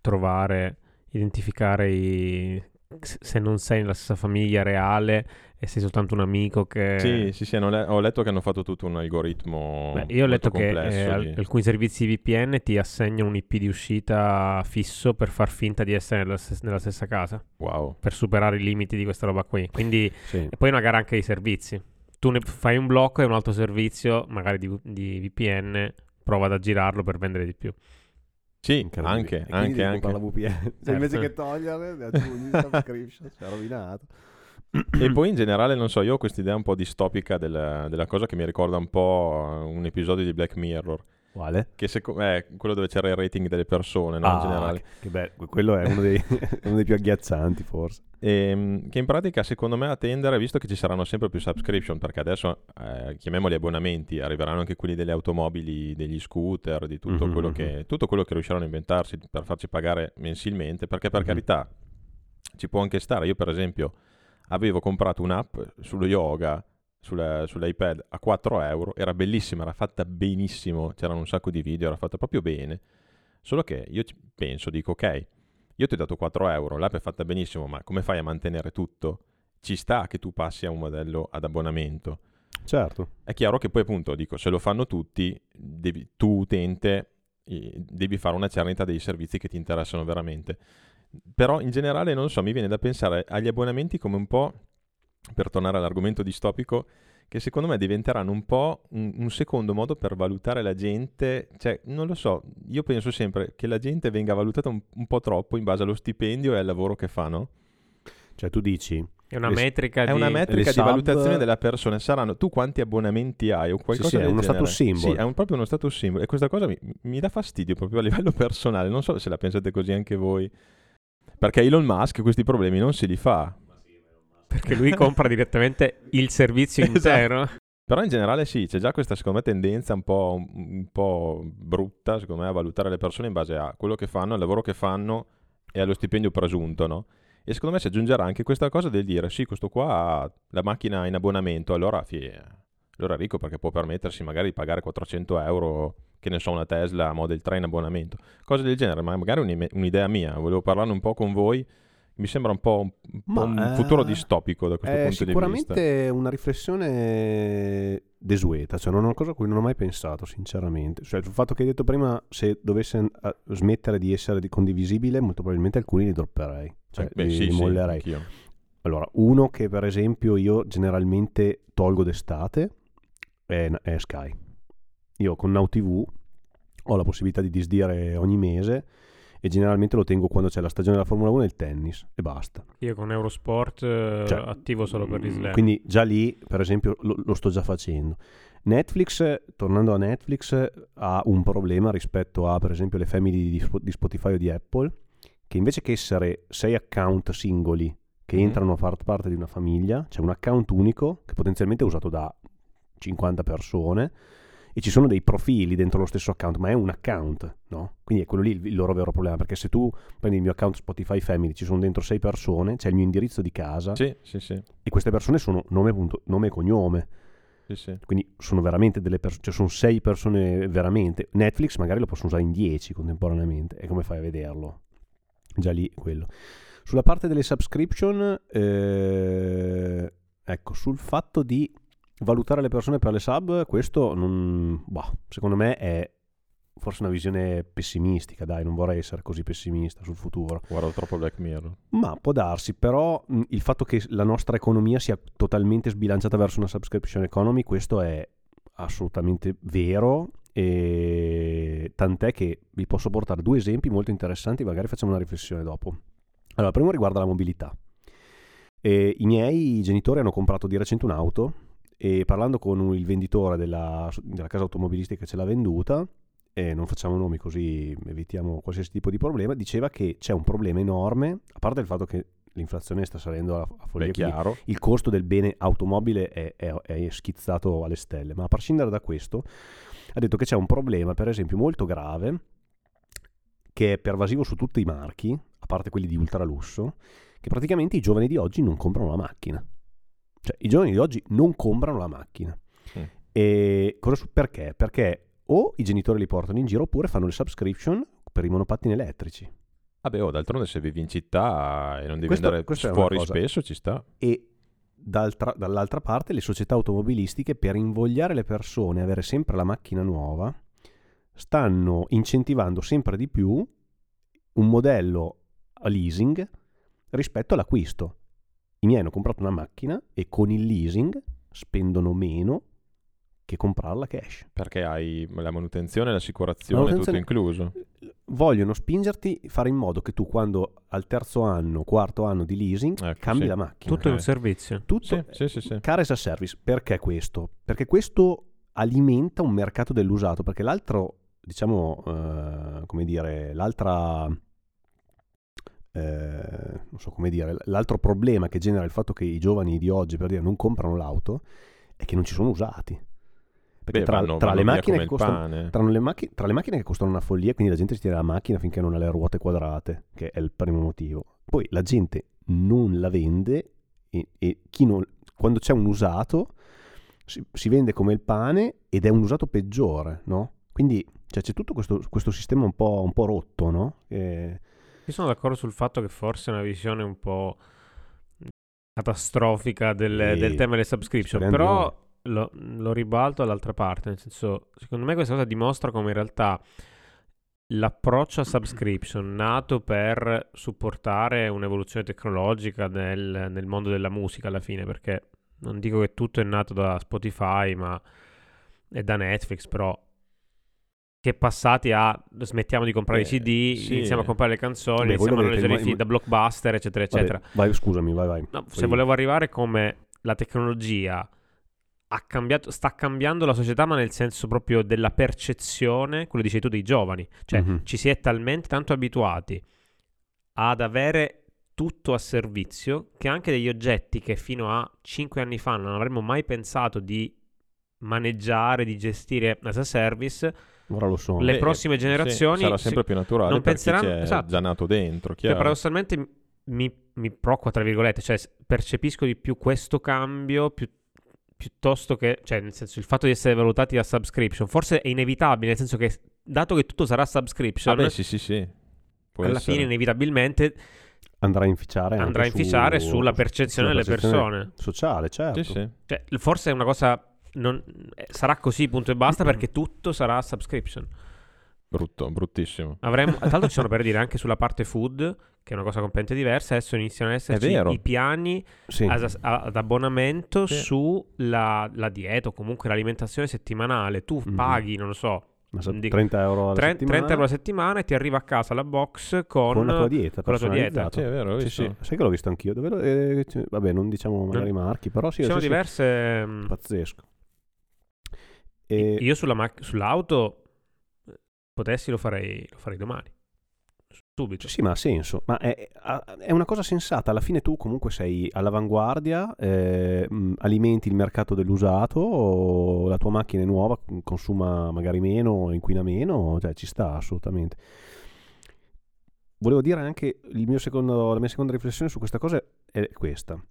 trovare, identificare i, se non sei nella stessa famiglia reale, e sei soltanto un amico che... Sì, sì, sì, le- ho letto che hanno fatto tutto un algoritmo Beh, io ho letto che eh, di- alcuni servizi VPN ti assegnano un IP di uscita fisso per far finta di essere nella, stes- nella stessa casa, Wow. per superare i limiti di questa roba qui. Quindi, Sì. e poi è una gara anche di servizi. Tu ne fai un blocco e un altro servizio, magari di, di VPN, prova ad aggirarlo per vendere di più. Sì, anche, anche, anche. VPN. Cioè, Certo. invece che togliere, le aggiungi subscription, si è rovinato. E poi in generale, non so, io ho questa idea un po' distopica della, della cosa che mi ricorda un po' un episodio di Black Mirror, Quale? che seco- è quello dove c'era il rating delle persone, no? in generale. che, che bello. Quello è uno dei, uno dei più agghiaccianti, forse. Ehm, che in pratica secondo me a tendere, visto che ci saranno sempre più subscription, perché adesso eh, chiamiamoli abbonamenti, arriveranno anche quelli delle automobili, degli scooter, di tutto, Mhm, quello, mhm. che, tutto quello che riusciranno a inventarsi per farci pagare mensilmente, perché per Mhm. carità ci può anche stare. Io per esempio avevo comprato un'app sullo yoga, sulla- sull'iPad a 4 euro, era bellissima, era fatta benissimo, c'erano un sacco di video, era fatta proprio bene. Solo che io penso, dico ok, io ti ho dato 4 euro, l'app è fatta benissimo, ma come fai a mantenere tutto? Ci sta che tu passi a un modello ad abbonamento. Certo. È chiaro che poi appunto dico, se lo fanno tutti, devi- tu utente devi fare una cernita dei servizi che ti interessano veramente. Però in generale non so, mi viene da pensare agli abbonamenti come un po', per tornare all'argomento distopico, che secondo me diventeranno un po' un, un secondo modo per valutare la gente, cioè non lo so, io penso sempre che la gente venga valutata un, un po' troppo in base allo stipendio e al lavoro che fa, no? Cioè, tu dici, È una Le- metrica È di... una metrica di sub- valutazione della persona. Saranno tu quanti abbonamenti hai o qualcosa sì, è del uno genere. status symbol. Sì, è un- proprio uno status symbol. E questa cosa mi, mi dà fastidio proprio a livello personale. Non so se la pensate così anche voi. Perché Elon Musk questi problemi non se li fa. Perché lui compra direttamente il servizio Esatto. intero. Però in generale sì, c'è già questa secondo me tendenza un po', un, po' brutta, secondo me, a valutare le persone in base a quello che fanno, al lavoro che fanno e allo stipendio presunto, no? E secondo me si aggiungerà anche questa cosa del dire sì, questo qua ha la macchina in abbonamento, allora, fi- allora è ricco perché può permettersi magari di pagare 400 euro, che ne so, una Tesla Model 3 in abbonamento. Cose del genere, ma magari un'ime- un'idea mia, volevo parlarne un po' con voi. Mi sembra un po' un, un po' Ma, un eh, futuro distopico da questo punto di vista. sicuramente una riflessione desueta, cioè non è una cosa a cui non ho mai pensato, sinceramente. Cioè, sul fatto che hai detto prima, se dovesse smettere di essere di- condivisibile, molto probabilmente alcuni li dropperei, cioè Eh, beh, li, sì, li sì, mollerei. anch'io. Allora, uno che per esempio io generalmente tolgo d'estate è, è Sky. Io con Now TV ho la possibilità di disdire ogni mese e generalmente lo tengo quando c'è la stagione della Formula 1 e il tennis e basta. Io con Eurosport eh, Cioè, attivo solo per gli mm. Quindi già lì, per esempio, lo, lo sto già facendo. Netflix, tornando a Netflix, ha un problema rispetto a, per esempio, le family di, di Spotify o di Apple, che invece che essere sei account singoli che Mhm. entrano a far parte di una famiglia, c'è un account unico che potenzialmente è usato da 50 persone e ci sono dei profili dentro lo stesso account, ma è un account, no? Quindi è quello lì il, il loro vero problema, perché se tu prendi il mio account Spotify Family, ci sono dentro sei persone, c'è il mio indirizzo di casa Sì, sì, sì, e queste persone sono nome, punto- nome e cognome, sì, sì. quindi sono veramente delle persone, cioè sono sei persone veramente. Netflix magari lo possono usare in dieci contemporaneamente, e come fai a vederlo? Già lì quello. Sulla parte delle subscription, eh, ecco, sul fatto di valutare le persone per le sub, questo non, bah, secondo me è forse una visione pessimistica, dai, non vorrei essere così pessimista sul futuro. Guardo troppo Black Mirror. Ma può darsi, però mh, il fatto che la nostra economia sia totalmente sbilanciata verso una subscription economy, questo è assolutamente vero. E tant'è che vi posso portare due esempi molto interessanti, magari facciamo una riflessione dopo. Allora, primo riguarda la mobilità. E I miei genitori hanno comprato di recente un'auto e parlando con il venditore della, della casa automobilistica che ce l'ha venduta, e non facciamo nomi così evitiamo qualsiasi tipo di problema, diceva che c'è un problema enorme, a parte il fatto che l'inflazione sta salendo a, a follia, Beh, chiaro. il costo del bene automobile è, è- è schizzato alle stelle, ma a prescindere da questo ha detto che c'è un problema, per esempio, molto grave, che è pervasivo su tutti i marchi, a parte quelli di ultralusso, che praticamente i giovani di oggi non comprano la macchina. Cioè, i giovani di oggi non comprano la macchina. Mm. E cosa su- perché? Perché o i genitori li portano in giro oppure fanno le subscription per i monopattini elettrici. Vabbè, oh, d'altronde se vivi in città e non devi Questo- andare una fuori spesso, ci sta. E dall'altra parte le società automobilistiche per invogliare le persone a avere sempre la macchina nuova stanno incentivando sempre di più un modello a leasing rispetto all'acquisto. I miei hanno comprato una macchina e con il leasing spendono meno che comprarla cash. Perché hai la manutenzione, l'assicurazione, Manutenzione- tutto incluso. Vogliono spingerti a fare in modo che tu quando al terzo anno, quarto anno di leasing, Ecco, cambi sì. la macchina. Tutto è un servizio. Tutto Sì, sì, sì, sì. Car as a service. Perché questo? Perché questo alimenta un mercato dell'usato, perché l'altro, diciamo, eh, come dire, l'altra... eh, non so come dire, l'altro problema che genera il fatto che i giovani di oggi, per dire, non comprano l'auto, è che non ci sono usati. Perché Beh, tra, vanno- tra vanno le costano, tra le, macchi- tra le macchine che costano una follia, quindi la gente si tiene la macchina finché non ha le ruote quadrate, che è il primo motivo. Poi la gente non la vende e, e chi non- quando c'è un usato si, si vende come il pane ed è un usato peggiore, no? Quindi cioè, c'è tutto questo, questo sistema un po', un po' rotto, no? E- Io sono d'accordo sul fatto che forse è una visione un po' catastrofica del, del tema delle subscription, però lo, lo ribalto all'altra parte, nel senso, secondo me questa cosa dimostra come in realtà l'approccio a subscription nato per supportare un'evoluzione tecnologica nel, nel mondo della musica alla fine, perché non dico che tutto è nato da Spotify, ma è da Netflix, però che è passati a smettiamo di comprare Eh, i CD, sì. iniziamo a comprare le canzoni, Beh, iniziamo a leggere i film da blockbuster, eccetera, vabbè, eccetera. vai, scusami, vai, vai. No, se volevo arrivare come la tecnologia ha cambiato, sta cambiando la società, ma nel senso proprio della percezione, quello dicevi tu, dei giovani. Cioè, Mhm. ci si è talmente tanto abituati ad avere tutto a servizio che anche degli oggetti che fino a 5 anni fa non avremmo mai pensato di maneggiare, di gestire as a service, Ora lo so. le Beh, prossime sì, generazioni sarà si- sempre più naturale non penseranno- c'è esatto. già nato dentro, Cioè, chiaro. paradossalmente mi, mi preoccupa, tra virgolette, cioè percepisco di più questo cambio più- piuttosto che, cioè nel senso il fatto di essere valutati da subscription, forse è inevitabile, nel senso che dato che tutto sarà subscription, Ah, beh, sì, sì, sì. Può alla essere. fine inevitabilmente andrà a inficiare andrà a inficiare su- sulla percezione sulla delle percezione persone. Sociale, certo. Sì, sì. Cioè, forse è una cosa... non- eh, sarà così, punto e basta, perché tutto sarà subscription. Brutto, bruttissimo. Avremo, tra l'altro ci sono per dire anche sulla parte food, che è una cosa completamente diversa, adesso iniziano ad esserci i piani Sì. as- a- ad abbonamento Sì. sulla la dieta o comunque l'alimentazione settimanale. Tu Mhm. paghi, non lo so, Ma sa- dico, 30 euro alla 30, settimana 30 euro alla settimana e ti arriva a casa la box con... con la tua dieta con la tua dieta. Sì, è vero, Sì, sì. Sai che l'ho visto anch'io. Dove eh, vabbè, non diciamo magari marchi, però sì, Ci sono diverse... mm, pazzesco. E- Io sulla mac- sull'auto, eh, potessi lo farei, lo farei domani. Subito. Sì, ma ha senso. Ma è, è una cosa sensata. Alla fine tu comunque sei all'avanguardia, eh, mh, alimenti il mercato dell'usato, la tua macchina è nuova, consuma magari meno, inquina meno, cioè ci sta assolutamente. Volevo dire anche il mio secondo- la mia seconda riflessione su questa cosa è questa.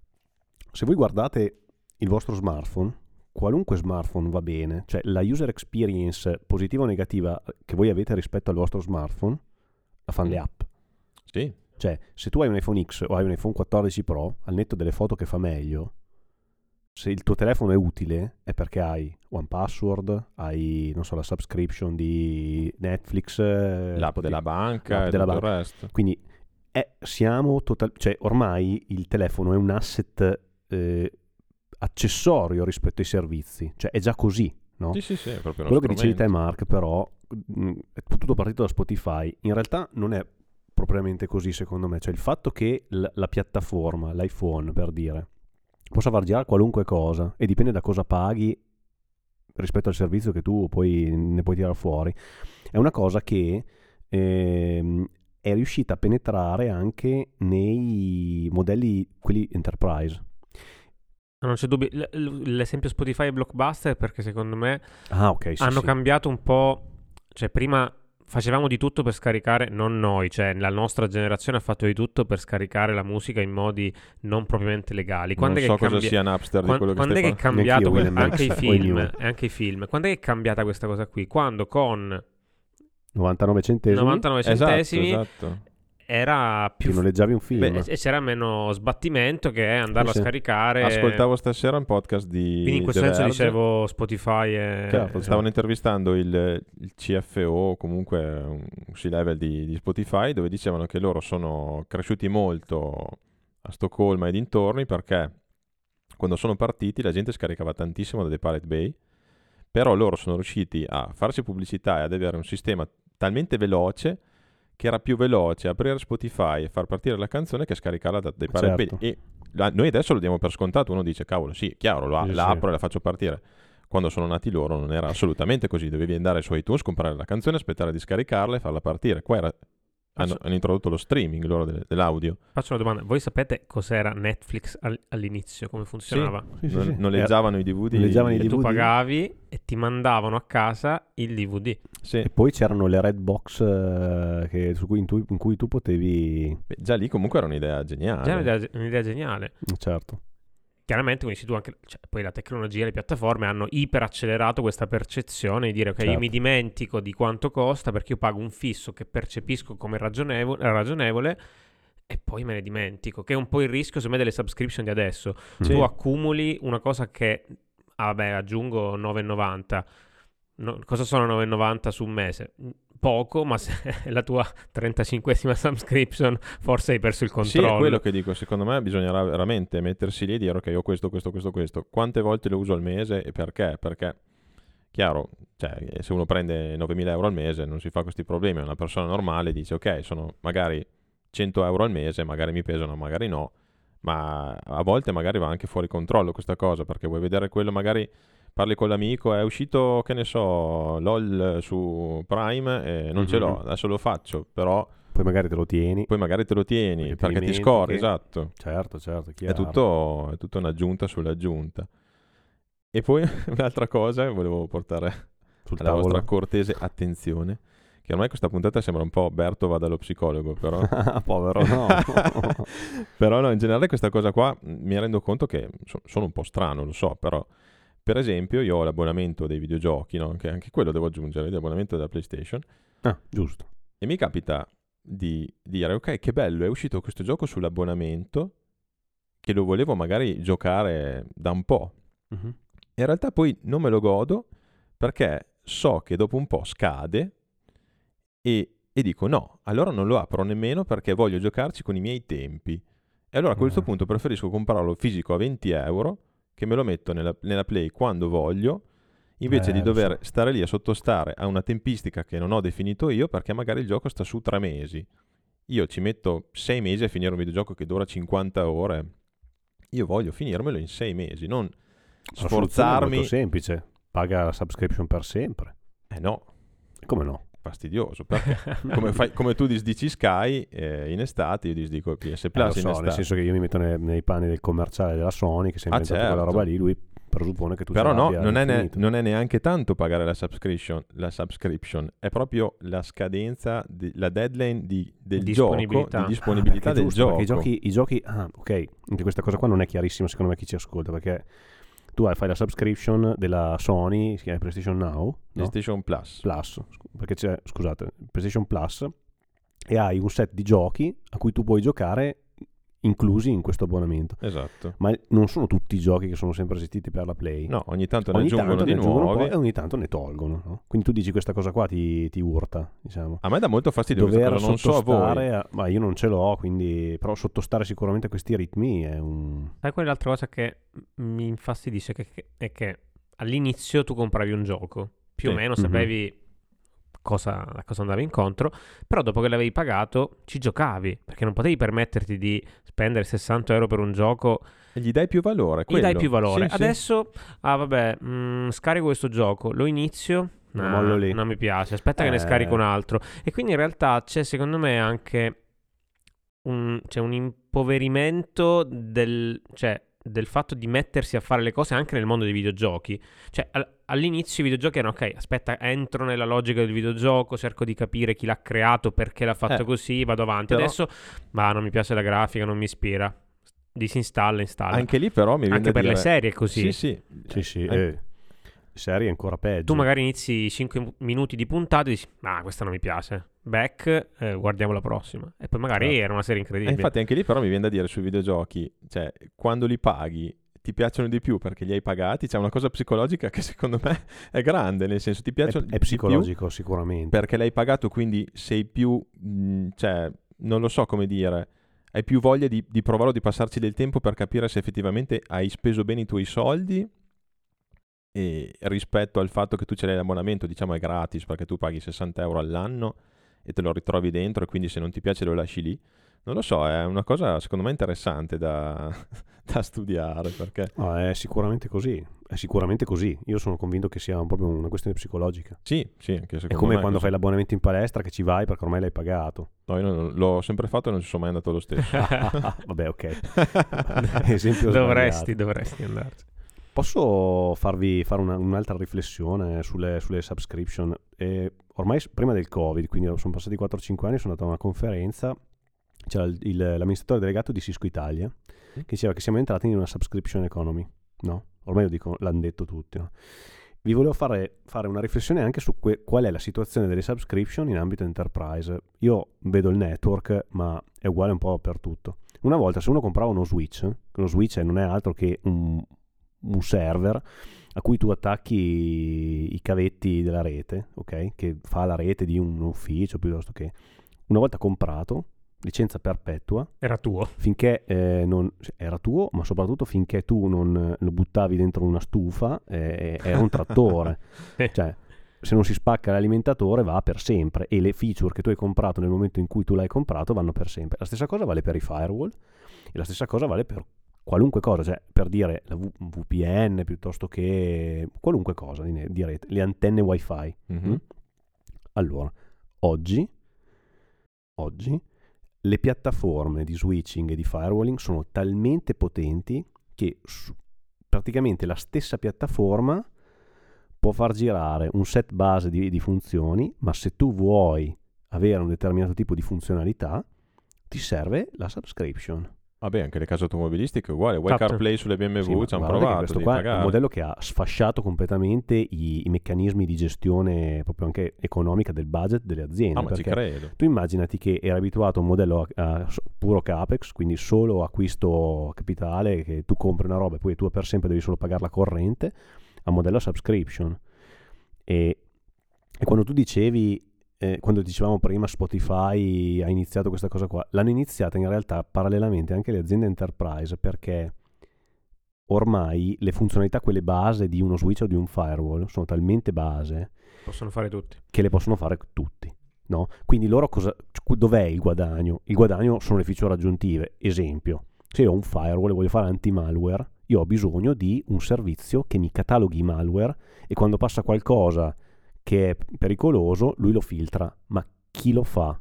Se voi guardate il vostro smartphone, qualunque smartphone va bene, cioè la user experience positiva o negativa che voi avete rispetto al vostro smartphone, la fanno le app. Sì, Cioè, se tu hai un iPhone X o hai un iPhone 14 Pro, al netto delle foto che fa meglio, se il tuo telefono è utile è perché hai One Password, hai, non so, la subscription di Netflix, eh, l'app della banca l'app e della tutto banca. il resto. Quindi è- siamo total- cioè ormai il telefono è un asset eh, accessorio rispetto ai servizi, cioè è già così, no? Sì, sì, sì, è proprio uno Quello che dicevi te. Mark, però, mh, è tutto partito da Spotify. In realtà non è propriamente così, secondo me. Cioè, il fatto che l- la piattaforma, l'iPhone, per dire, possa far girare qualunque cosa e dipende da cosa paghi rispetto al servizio che tu poi ne puoi tirare fuori, è una cosa che ehm, è riuscita a penetrare anche nei modelli, quelli enterprise. Non c'è dubbio. L- l'esempio Spotify e Blockbuster perché secondo me Ah, ok, sì, hanno sì. cambiato un po'. Cioè, prima facevamo di tutto per scaricare, non noi, cioè la nostra generazione ha fatto di tutto per scaricare la musica in modi non propriamente legali. Quando non è so che cosa cambia- sia Napster di Quan- quello che quando è che è cambiato que- anche i film, anche i film? Quando è che è cambiata questa cosa qui? Quando con 99 centesimi. 99 Esatto, centesimi esatto. Era più... Che noleggiavi un film. Beh, e c'era meno sbattimento che andarlo Sì, sì. a scaricare. Ascoltavo stasera un podcast di Quindi in questo senso Verge. dicevo Spotify e... Certo, Stavano intervistando il, il CFO, comunque un C-level di, di Spotify, dove dicevano che loro sono cresciuti molto a Stoccolma e dintorni perché quando sono partiti la gente scaricava tantissimo da The Pirate Bay, però loro sono riusciti a farsi pubblicità e ad avere un sistema talmente veloce che era più veloce aprire Spotify e far partire la canzone che scaricarla da The Pirate Certo. E la- noi adesso lo diamo per scontato, uno dice cavolo sì, chiaro, lo- Sì, la sì. apro e la faccio partire quando sono nati loro non era assolutamente così, dovevi andare su iTunes, comprare la canzone, aspettare di scaricarla e farla partire. Qua era- hanno, hanno introdotto lo streaming loro de- dell'audio. Faccio una domanda. Voi sapete cos'era Netflix al- all'inizio? Come funzionava? Sì, sì, Non- sì. noleggiavano i DVD. noleggiavano i Che tu DVD. pagavi e ti mandavano a casa il DVD. Sì. E poi c'erano le red box eh, che- su cui- in, tu- in cui tu potevi... Beh, già lì comunque era un'idea geniale. Già un'idea, un'idea geniale. Certo. Chiaramente, quindi tu anche, cioè, poi la tecnologia e le piattaforme hanno iperaccelerato questa percezione di dire ok, io Certo. mi dimentico di quanto costa perché io pago un fisso che percepisco come ragionevo- ragionevole e poi me ne dimentico, che è un po' il rischio secondo me delle subscription di adesso. Sì. Tu accumuli una cosa che, ah, vabbè, aggiungo 9,90. No, cosa sono 9,90 su un mese? Poco, ma se è la tua 35esima subscription, forse hai perso il Sì, controllo. è quello che dico. Secondo me bisognerà veramente mettersi lì e dire: Ok, ho questo, questo, questo, questo. Quante volte lo uso al mese e perché? Perché, chiaro, cioè, se uno prende 9.000 euro al mese non si fa questi problemi. Una persona normale dice: Ok, sono magari 100 euro al mese, magari mi pesano, magari no. Ma a volte magari va anche fuori controllo questa cosa perché vuoi vedere quello, magari parli con l'amico, è uscito, che ne so, LOL su Prime e non ce l'ho, Mhm. adesso lo faccio, però Poi magari te lo tieni. poi magari te lo tieni Perché ti perché ti dimentichi. scorri, esatto. Certo, certo. È chiaro. tutto, è tutta un'aggiunta sull'aggiunta. E poi un'altra cosa che volevo portare Sul alla tavolo. vostra cortese attenzione, che ormai questa puntata sembra un po' Berto va dallo psicologo, però... Povero, no. però no, in generale questa cosa qua mi rendo conto che so- sono un po' strano, lo so, però per esempio io ho l'abbonamento dei videogiochi, no? che anche quello devo aggiungere, l'abbonamento della PlayStation, ah, giusto. e mi capita di dire ok che bello è uscito questo gioco sull'abbonamento che lo volevo magari giocare da un po' Mhm. in realtà poi non me lo godo perché so che dopo un po' scade e, e dico no allora non lo apro nemmeno perché voglio giocarci con i miei tempi e allora a questo Ah. punto preferisco comprarlo fisico a 20 euro che me lo metto nella, nella play quando voglio invece Eh, di dover so. stare lì a sottostare a una tempistica che non ho definito io perché magari il gioco sta su tre mesi. Io ci metto sei mesi a finire un videogioco che dura 50 ore. Io voglio finirmelo in sei mesi, non soluzione è sforzarmi. molto semplice. Paga la subscription per sempre. Eh no, Come no? Fastidioso. Perché come, fai- come tu disdici Sky eh, in estate, io disdico PS Eh, Plus lo so, nel senso che io mi metto nei, nei panni del commerciale della Sony che si è Ah, inventato quella certo. roba lì, lui presuppone che tu Però no, non è, ne- non è neanche tanto pagare la subscription, la subscription, è proprio la scadenza, di- la deadline di, del gioco, Disponibilità. di Ah, disponibilità perché del giusto, gioco. perché i giochi, i giochi ah, ok, anche questa cosa qua non è chiarissima secondo me chi ci ascolta, perché tu hai- fai la subscription della Sony, si chiama PlayStation Now, no? PlayStation Plus. Plus, perché c'è, scusate, PlayStation Plus, e hai un set di giochi a cui tu puoi giocare inclusi in questo abbonamento. Esatto. Ma non sono tutti i giochi che sono sempre esistiti per la Play. No, ogni tanto ne ogni aggiungono tanto di ne aggiungono nuovi. po' e ogni tanto ne tolgono. no? Quindi tu dici questa cosa qua ti, ti urta, diciamo. A me dà molto fastidio questa Dover cosa, non so a voi. sottostare a- ma io non ce l'ho, quindi però sottostare sicuramente a questi ritmi è un Sai qual è l'altra cosa che mi infastidisce? Che, che- è che all'inizio tu compravi un gioco, più Sì. o meno Mhm. sapevi cosa, a cosa andavi incontro, però dopo che l'avevi pagato ci giocavi, perché non potevi permetterti di spendere 60 euro per un gioco, E gli dai più valore. gli dai quello. più valore. Sì, sì. Adesso, ah vabbè, mm, scarico questo gioco, lo inizio... Nah, mollo lì. Non mi piace, aspetta che ne Eh. scarico un altro. E quindi in realtà c'è secondo me anche un, c'è un impoverimento del, cioè, del fatto di mettersi a fare le cose anche nel mondo dei videogiochi. Cioè, al- all'inizio i videogiochi erano ok, aspetta, entro nella logica del videogioco, cerco di capire chi l'ha creato, perché l'ha fatto Eh, così, vado avanti. però- Adesso, ma non mi piace la grafica, non mi ispira. Disinstalla, installa. Anche, Anche lì però mi viene da per le dire- serie è così. Sì, sì. Sì, sì, Eh, eh. Serie ancora peggio. Tu magari inizi 5 minuti di puntata e dici, ah, questa non mi piace. Back, eh, guardiamo la prossima. E poi magari Certo. era una serie E incredibile. infatti anche lì però mi viene da dire sui videogiochi, cioè quando li paghi ti piacciono di più perché li hai pagati, c'è una cosa psicologica che secondo me è grande, nel senso ti è, piacciono è di più psicologico sicuramente. perché l'hai pagato, quindi sei più, mh, cioè non lo so come dire, hai più voglia di, di provarlo, di passarci del tempo per capire se effettivamente hai speso bene i tuoi soldi e rispetto al fatto che tu ce l'hai l'abbonamento, diciamo è gratis perché tu paghi 60 euro all'anno e te lo ritrovi dentro e quindi se non ti piace lo lasci lì. Non lo so, è una cosa secondo me interessante da, da studiare perché No, è sicuramente così. È sicuramente così. Io sono convinto che sia proprio una questione psicologica. sì, sì, anche secondo È come me quando così. fai l'abbonamento in palestra che ci vai perché ormai l'hai pagato. No, io non- l'ho sempre fatto e non ci sono mai andato lo stesso. Vabbè, ok. Esempio dovresti, sbagliato. dovresti andarci. Posso farvi fare una- un'altra riflessione sulle, sulle subscription? Eh, ormai prima del Covid, quindi sono passati 4-5 anni, sono andato a una conferenza, c'era il- il- l'amministratore delegato di Cisco Italia che diceva che siamo entrati in una subscription economy, no? Ormai lo dico, l'hanno detto tutti, no? Vi volevo fare, fare una riflessione anche su que- qual è la situazione delle subscription in ambito enterprise. Io vedo il network, ma è uguale un po' per tutto. Una volta se uno comprava uno switch, uno switch non è altro che un, un server a cui tu attacchi i cavetti della rete, ok? Che fa la rete di un ufficio piuttosto che una volta comprato, licenza perpetua, Era tuo. finché eh, non era tuo, ma soprattutto finché tu non eh, lo buttavi dentro una stufa, eh, era un trattore. cioè, se non si spacca l'alimentatore va per sempre e le feature che tu hai comprato nel momento in cui tu l'hai comprato vanno per sempre. La stessa cosa vale per i firewall e la stessa cosa vale per qualunque cosa, cioè per dire la V- VPN piuttosto che qualunque cosa di, di rete, le antenne wifi. Mhm. Mm? Allora, oggi, oggi le piattaforme di switching e di firewalling sono talmente potenti che praticamente la stessa piattaforma può far girare un set base di, di funzioni, ma se tu vuoi avere un determinato tipo di funzionalità, ti serve la subscription. Vabbè, anche le case automobilistiche è uguale. Vuoi Esatto. CarPlay sulle BMW? Sì, ci hanno provato, questo qua è un pagare. modello che ha sfasciato completamente i, i meccanismi di gestione proprio anche economica del budget delle aziende. No, ma ci credo. tu immaginati che eri abituato a un modello a, a puro capex, quindi solo acquisto capitale, che tu compri una roba e poi tu per sempre devi solo pagare la corrente, a modello subscription. E, e quando tu dicevi, eh, quando dicevamo prima Spotify ha iniziato questa cosa qua, l'hanno iniziata in realtà parallelamente anche le aziende enterprise perché ormai le funzionalità, quelle base di uno switch o di un firewall, sono talmente base Possono fare tutti. che le possono fare tutti. No? Quindi loro cosa, dov'è il guadagno? Il guadagno sono le feature aggiuntive. Esempio, se io ho un firewall e voglio fare anti-malware, io ho bisogno di un servizio che mi cataloghi i malware e quando passa qualcosa che è pericoloso, lui lo filtra. Ma chi lo fa?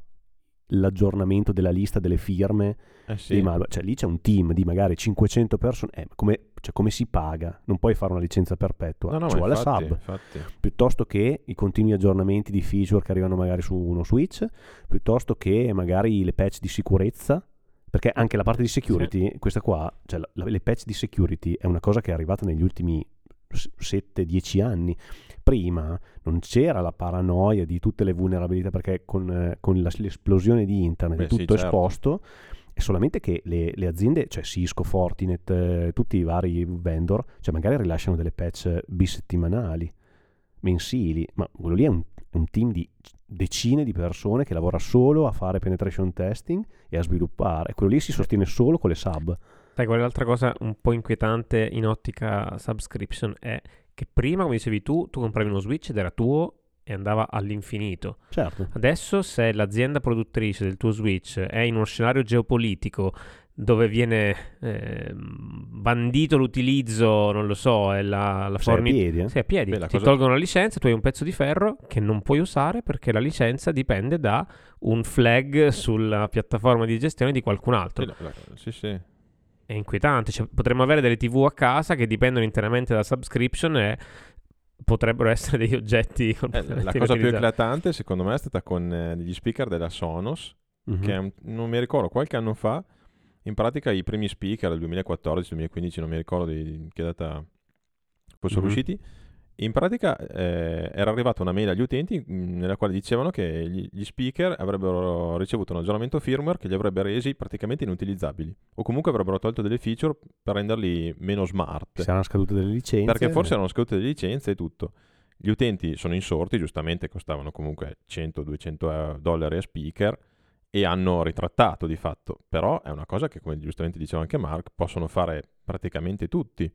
L'aggiornamento della lista delle firme Eh sì. Cioè lì c'è un team di magari 500 persone. Eh, come, cioè, come si paga? Non puoi fare una licenza perpetua. No, no, Ci vuole infatti, sub infatti. piuttosto che i continui aggiornamenti di feature che arrivano magari su uno switch, piuttosto che magari le patch di sicurezza, perché anche la parte di security, questa qua, cioè la- le patch di security è una cosa che è arrivata negli ultimi 7-10 anni. Prima non c'era la paranoia di tutte le vulnerabilità perché con, eh, con la- l'esplosione di internet Beh, è sì, tutto certo. esposto. È solamente che le, le aziende, cioè Cisco, Fortinet, eh, tutti i vari vendor, cioè magari rilasciano delle patch bisettimanali, mensili, ma quello lì è un, è un team di decine di persone che lavora solo a fare penetration testing e a sviluppare. Quello lì si sostiene solo con le sub. Sai, qual è l'altra cosa un po' inquietante in ottica subscription? È che prima, come dicevi tu, tu compravi uno switch ed era tuo e andava all'infinito. Certo. Adesso, se l'azienda produttrice del tuo switch è in uno scenario geopolitico dove viene ehm, bandito l'utilizzo, non lo so, è la, la Sei a forni- piedi, eh? Sei a piedi, Beh, ti cosa- tolgono la licenza, tu hai un pezzo di ferro che non puoi usare perché la licenza dipende da un flag sulla piattaforma di gestione di qualcun altro. Sì, la- la- sì, sì. È inquietante, cioè, potremmo avere delle TV a casa che dipendono interamente dalla subscription e potrebbero essere degli oggetti Eh, la cosa più eclatante secondo me è stata con eh, gli speaker della Sonos, Mhm. che non mi ricordo, qualche anno fa, in pratica i primi speaker del 2014-2015, non mi ricordo di, che data fossero Mhm. usciti, in pratica eh, era arrivata una mail agli utenti mh, nella quale dicevano che gli, gli speaker avrebbero ricevuto un aggiornamento firmware che li avrebbe resi praticamente inutilizzabili o comunque avrebbero tolto delle feature per renderli meno smart. Saranno scadute delle licenze. Perché forse erano scadute delle licenze e tutto. Gli utenti sono insorti, giustamente costavano comunque 100-200 dollari a speaker e hanno ritrattato di fatto. Però è una cosa che, come giustamente diceva anche Mark, possono fare praticamente tutti.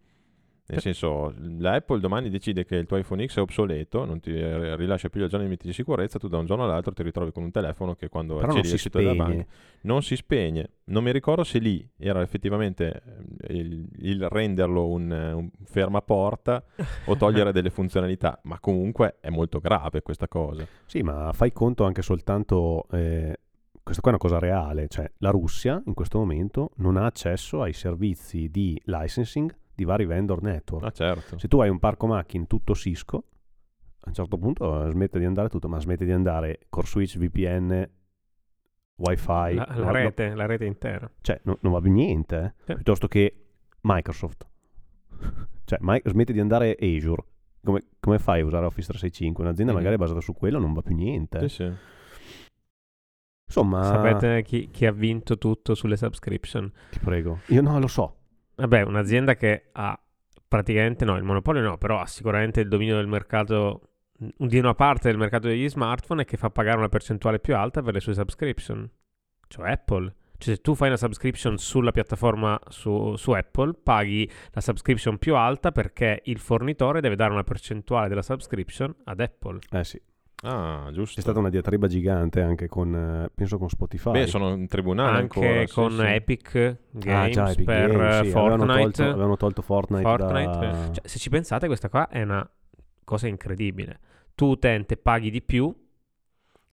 Nel senso, l'Apple domani decide che il tuo iPhone X è obsoleto, non ti eh, rilascia più gli aggiornamenti di sicurezza, tu da un giorno all'altro ti ritrovi con un telefono che quando Però accedi al sito della banca non si spegne. Non mi ricordo se lì era effettivamente eh, il, il renderlo un, un fermaporta o togliere delle funzionalità, ma comunque è molto grave questa cosa. Sì, ma fai conto anche soltanto... eh, questa qua è una cosa reale, cioè la Russia in questo momento non ha accesso ai servizi di licensing di vari vendor network. Ah certo. Se tu hai un parco macchine tutto Cisco, a un certo punto eh, smette di andare tutto, ma smette di andare Core Switch, VPN, Wi-Fi, La, la rete, la rete intera. cioè no- non va più niente, eh. Sì. piuttosto che Microsoft. cioè mi- smette di andare Azure. Come, come fai a usare Office 365? Un'azienda Mhm. magari basata su quello non va più niente. Sì, sì. Insomma, Sapete chi, chi ha vinto tutto sulle subscription? ti prego. Io no, lo so. Vabbè, un'azienda che ha praticamente, no, il monopolio no, però ha sicuramente il dominio del mercato, di una parte del mercato degli smartphone e che fa pagare una percentuale più alta per le sue subscription. Cioè Apple. Cioè se tu fai una subscription sulla piattaforma su, su Apple, paghi la subscription più alta perché il fornitore deve dare una percentuale della subscription ad Apple. Eh sì. Ah, giusto. C'è stata una diatriba gigante anche con, eh, penso con Spotify. Beh, sono in tribunale Anche ancora. sì, con sì. Epic Ah, Games già, Epic per Games, eh, sì, avevano Fortnite. tolto, avevano tolto Fortnite, Fortnite, da... Cioè, se ci pensate, questa qua è una cosa incredibile. Tu, utente, paghi di più.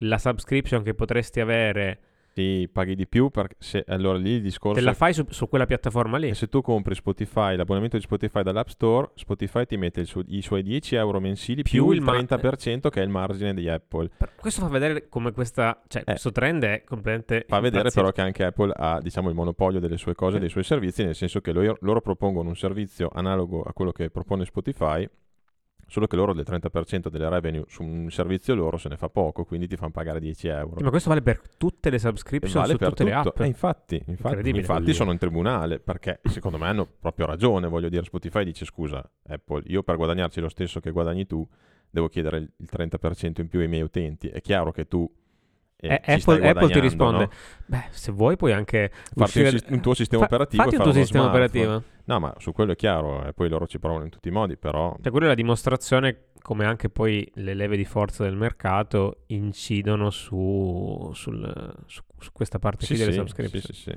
La subscription che potresti avere Sì, paghi di più perché se, allora lì il discorso te la fai su, su quella piattaforma lì. se tu compri Spotify, l'abbonamento di Spotify dall'App Store, Spotify ti mette suo- i suoi 10 euro mensili più, Più il il ma- 30% che è il margine di Apple. Questo fa vedere come questa. Cioè, questo trend è completamente. Fa vedere però che anche Apple ha diciamo, il monopolio delle sue cose, Sì. dei suoi servizi, nel senso che loro, loro propongono un servizio analogo a quello che propone Spotify, solo che loro del 30% delle revenue su un servizio loro se ne fa poco, quindi ti fanno pagare 10 euro. Ma questo vale per tutte le subscription vale su per tutte le tutto. app. Eh, infatti, infatti, infatti sono in tribunale perché secondo me hanno proprio ragione. Voglio dire, Spotify dice: Scusa, Apple, io per guadagnarci lo stesso che guadagni tu, devo chiedere il 30% in più ai miei utenti. È chiaro che tu. Eh, Eh, Apple, Apple ti risponde: no? Beh, se vuoi puoi anche. Farti un, uscire- un tuo sistema Fa- operativo. Fatti fare tuo sistema smartphone. operativo. No, ma su quello è chiaro. E poi loro ci provano in tutti i modi, però. Cioè, quella è la dimostrazione come anche poi le leve di forza del mercato incidono su, sul- su- su questa parte Sì, qui delle sì, subscription. sì, sì, sì.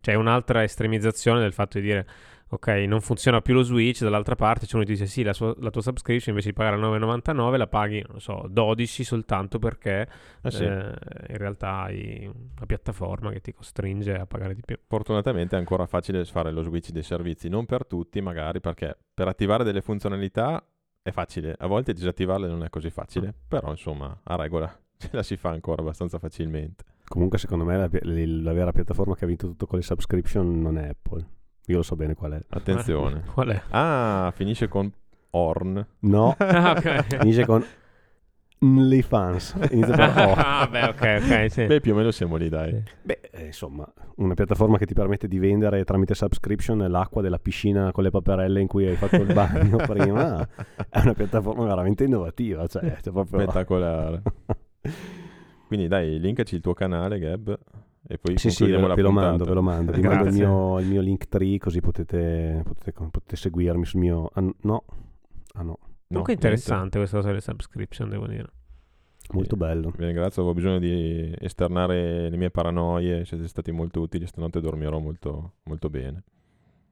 C'è un'altra estremizzazione del fatto di dire ok, non funziona più lo Switch, dall'altra parte c'è uno che ti dice sì, la, sua- la tua subscription invece di pagare 9,99 la paghi, non lo so, 12 soltanto perché Eh sì. eh, in realtà hai una piattaforma che ti costringe a pagare di più. Fortunatamente è ancora facile fare lo switch dei servizi, non per tutti magari, perché per attivare delle funzionalità è facile, a volte disattivarle non è così facile, però insomma a regola ce la si fa ancora abbastanza facilmente. Comunque, secondo me, la, la vera piattaforma che ha vinto tutto con le subscription non è Apple. Io lo so bene qual è. Attenzione. Qual è? Ah, finisce con Orn. No, Ah, ok. finisce con OnlyFans. Inizia per O. ah, beh, ok, ok, sì. Beh, più o meno siamo lì, dai. Sì. Beh, eh, insomma, una piattaforma che ti permette di vendere tramite subscription l'acqua della piscina con le paperelle in cui hai fatto il bagno prima. È una piattaforma veramente innovativa. Cioè, c'è proprio... Spettacolare. Quindi dai, linkaci il tuo canale, Gab, e poi Sì, sì, ve, la ve lo mando, ve lo mando. Vi mando il mio, il mio link tree così potete, potete, potete seguirmi sul mio... ah, no, ah no, No, Comunque è niente. interessante questa cosa delle subscription, devo dire. molto bello. Vi ringrazio, avevo bisogno di esternare le mie paranoie, siete stati molto utili, stanotte dormirò molto, molto bene.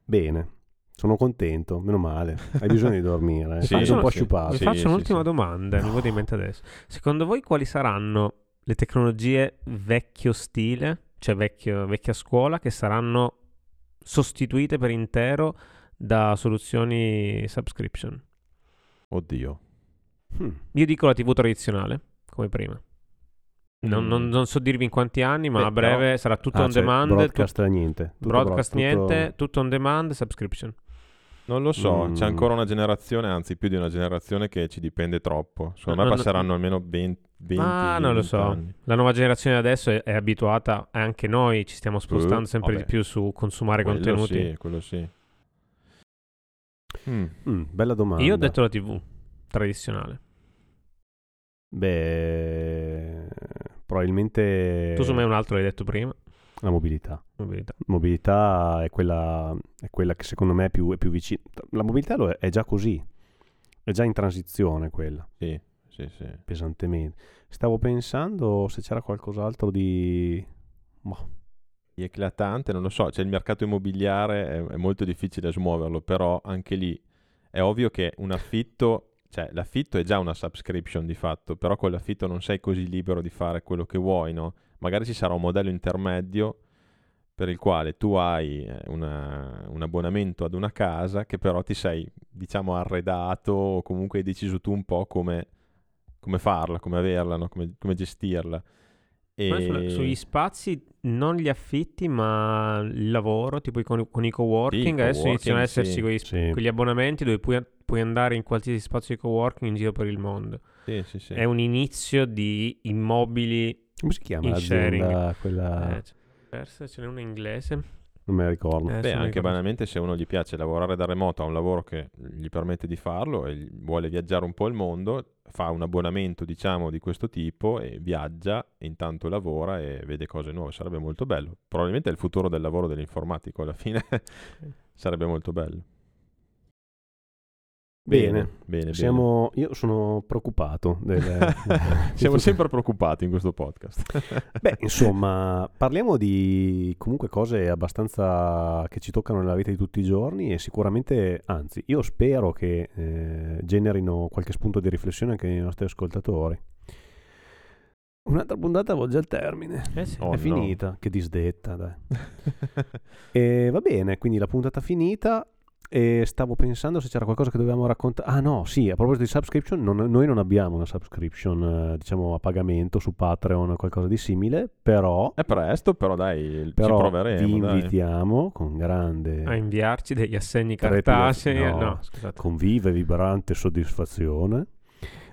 Bene, sono contento, meno male. Hai bisogno di dormire. Sì, Sei un po' sì. sciupato. Vi Sì, faccio sì, un'ultima sì. domanda, mi No. viene in mente adesso. Secondo voi quali saranno le tecnologie vecchio stile, cioè vecchio- vecchia scuola, che saranno sostituite per intero da soluzioni subscription? Oddio. Hmm. Io dico la TV tradizionale, come prima. Non, Mm. non- non so dirvi in quanti anni, ma Beh, a breve però- sarà tutto Ah, on cioè, demand. broadcast niente. tut- Tutto broadcast bro- tutto- niente, tutto on demand, subscription. Non lo so, Mm. c'è ancora una generazione, anzi più di una generazione che ci dipende troppo. Secondo me No, no, passeranno almeno 20, 20 Ah, non lo so. anni. La nuova generazione adesso è, è abituata, anche noi ci stiamo spostando Eh, sempre vabbè. di più su consumare Quello contenuti. sì, quello sì. Mm. Mm, bella domanda. Io ho detto la TV tradizionale. Beh, probabilmente Tu su me un altro l'hai detto prima. la mobilità. Mobilità. Mobilità è quella, è quella che secondo me è più, è più vicina. La mobilità lo è, è già così, è già in transizione quella, Sì, sì, sì. pesantemente. Stavo pensando se c'era qualcos'altro di... boh, Di eclatante, non lo so, c'è il mercato immobiliare, è, è molto difficile smuoverlo, però anche lì è ovvio che un affitto, cioè l'affitto è già una subscription di fatto, però con l'affitto non sei così libero di fare quello che vuoi, no? Magari ci sarà un modello intermedio per il quale tu hai eh, una- un abbonamento ad una casa che però ti sei, diciamo, arredato o comunque hai deciso tu un po' come, come farla, come averla, no? come, come gestirla. E... Sulla- sugli spazi non gli affitti, ma il lavoro, tipo con, con i coworking. Sì, Adesso iniziano ad esserci sì. quegli, sì. quegli abbonamenti dove puoi, puoi andare in qualsiasi spazio di coworking in giro per il mondo. Sì, sì, sì. È un inizio di immobili. Come si chiama In l'azienda? Quella... eh, diverse, ce n'è una inglese. Non me la ricordo. Eh, Beh, anche banalmente se uno gli piace lavorare da remoto, ha un lavoro che gli permette di farlo e vuole viaggiare un po' il mondo, fa un abbonamento, diciamo, di questo tipo e viaggia, e intanto lavora e vede cose nuove. Sarebbe molto bello. Probabilmente è il futuro del lavoro dell'informatico alla fine. Sarebbe molto bello. Bene. bene, Siamo... Io sono preoccupato. del- bene. Siamo sempre preoccupati in questo podcast. Beh, insomma, parliamo di comunque cose abbastanza che ci toccano nella vita di tutti i giorni e sicuramente, anzi, io spero che eh, generino qualche spunto di riflessione anche nei nostri ascoltatori. Un'altra puntata volge al termine. Eh sì. Oh, è no. finita, che disdetta, dai. E va bene, quindi la puntata finita. E stavo pensando se c'era qualcosa che dovevamo raccontare. Ah, no, sì, a proposito di subscription, non- noi non abbiamo una subscription, eh, diciamo, a pagamento su Patreon o qualcosa di simile, però, È presto, però dai, ci però proveremo. vi dai. invitiamo con grande, A inviarci degli assegni cartacei. piloti- No, no. scusate. con viva e vibrante soddisfazione,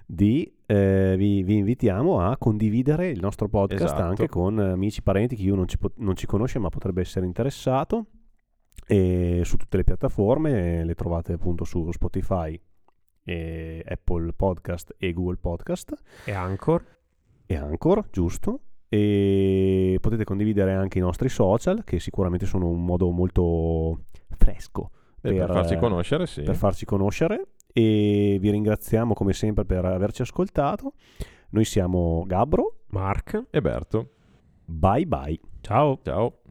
di, eh, vi, vi invitiamo a condividere il nostro podcast Esatto. anche con amici, parenti, chi non ci, non ci conosce ma potrebbe essere interessato. E su tutte le piattaforme le trovate appunto su Spotify, e Apple Podcast e Google Podcast E Anchor. e Anchor, giusto? E potete condividere anche i nostri social che sicuramente sono un modo molto fresco per, per, farci eh, conoscere, sì. per farci conoscere e vi ringraziamo come sempre per averci ascoltato. Noi siamo Gabro, Mark. E Berto, bye bye. Ciao. ciao.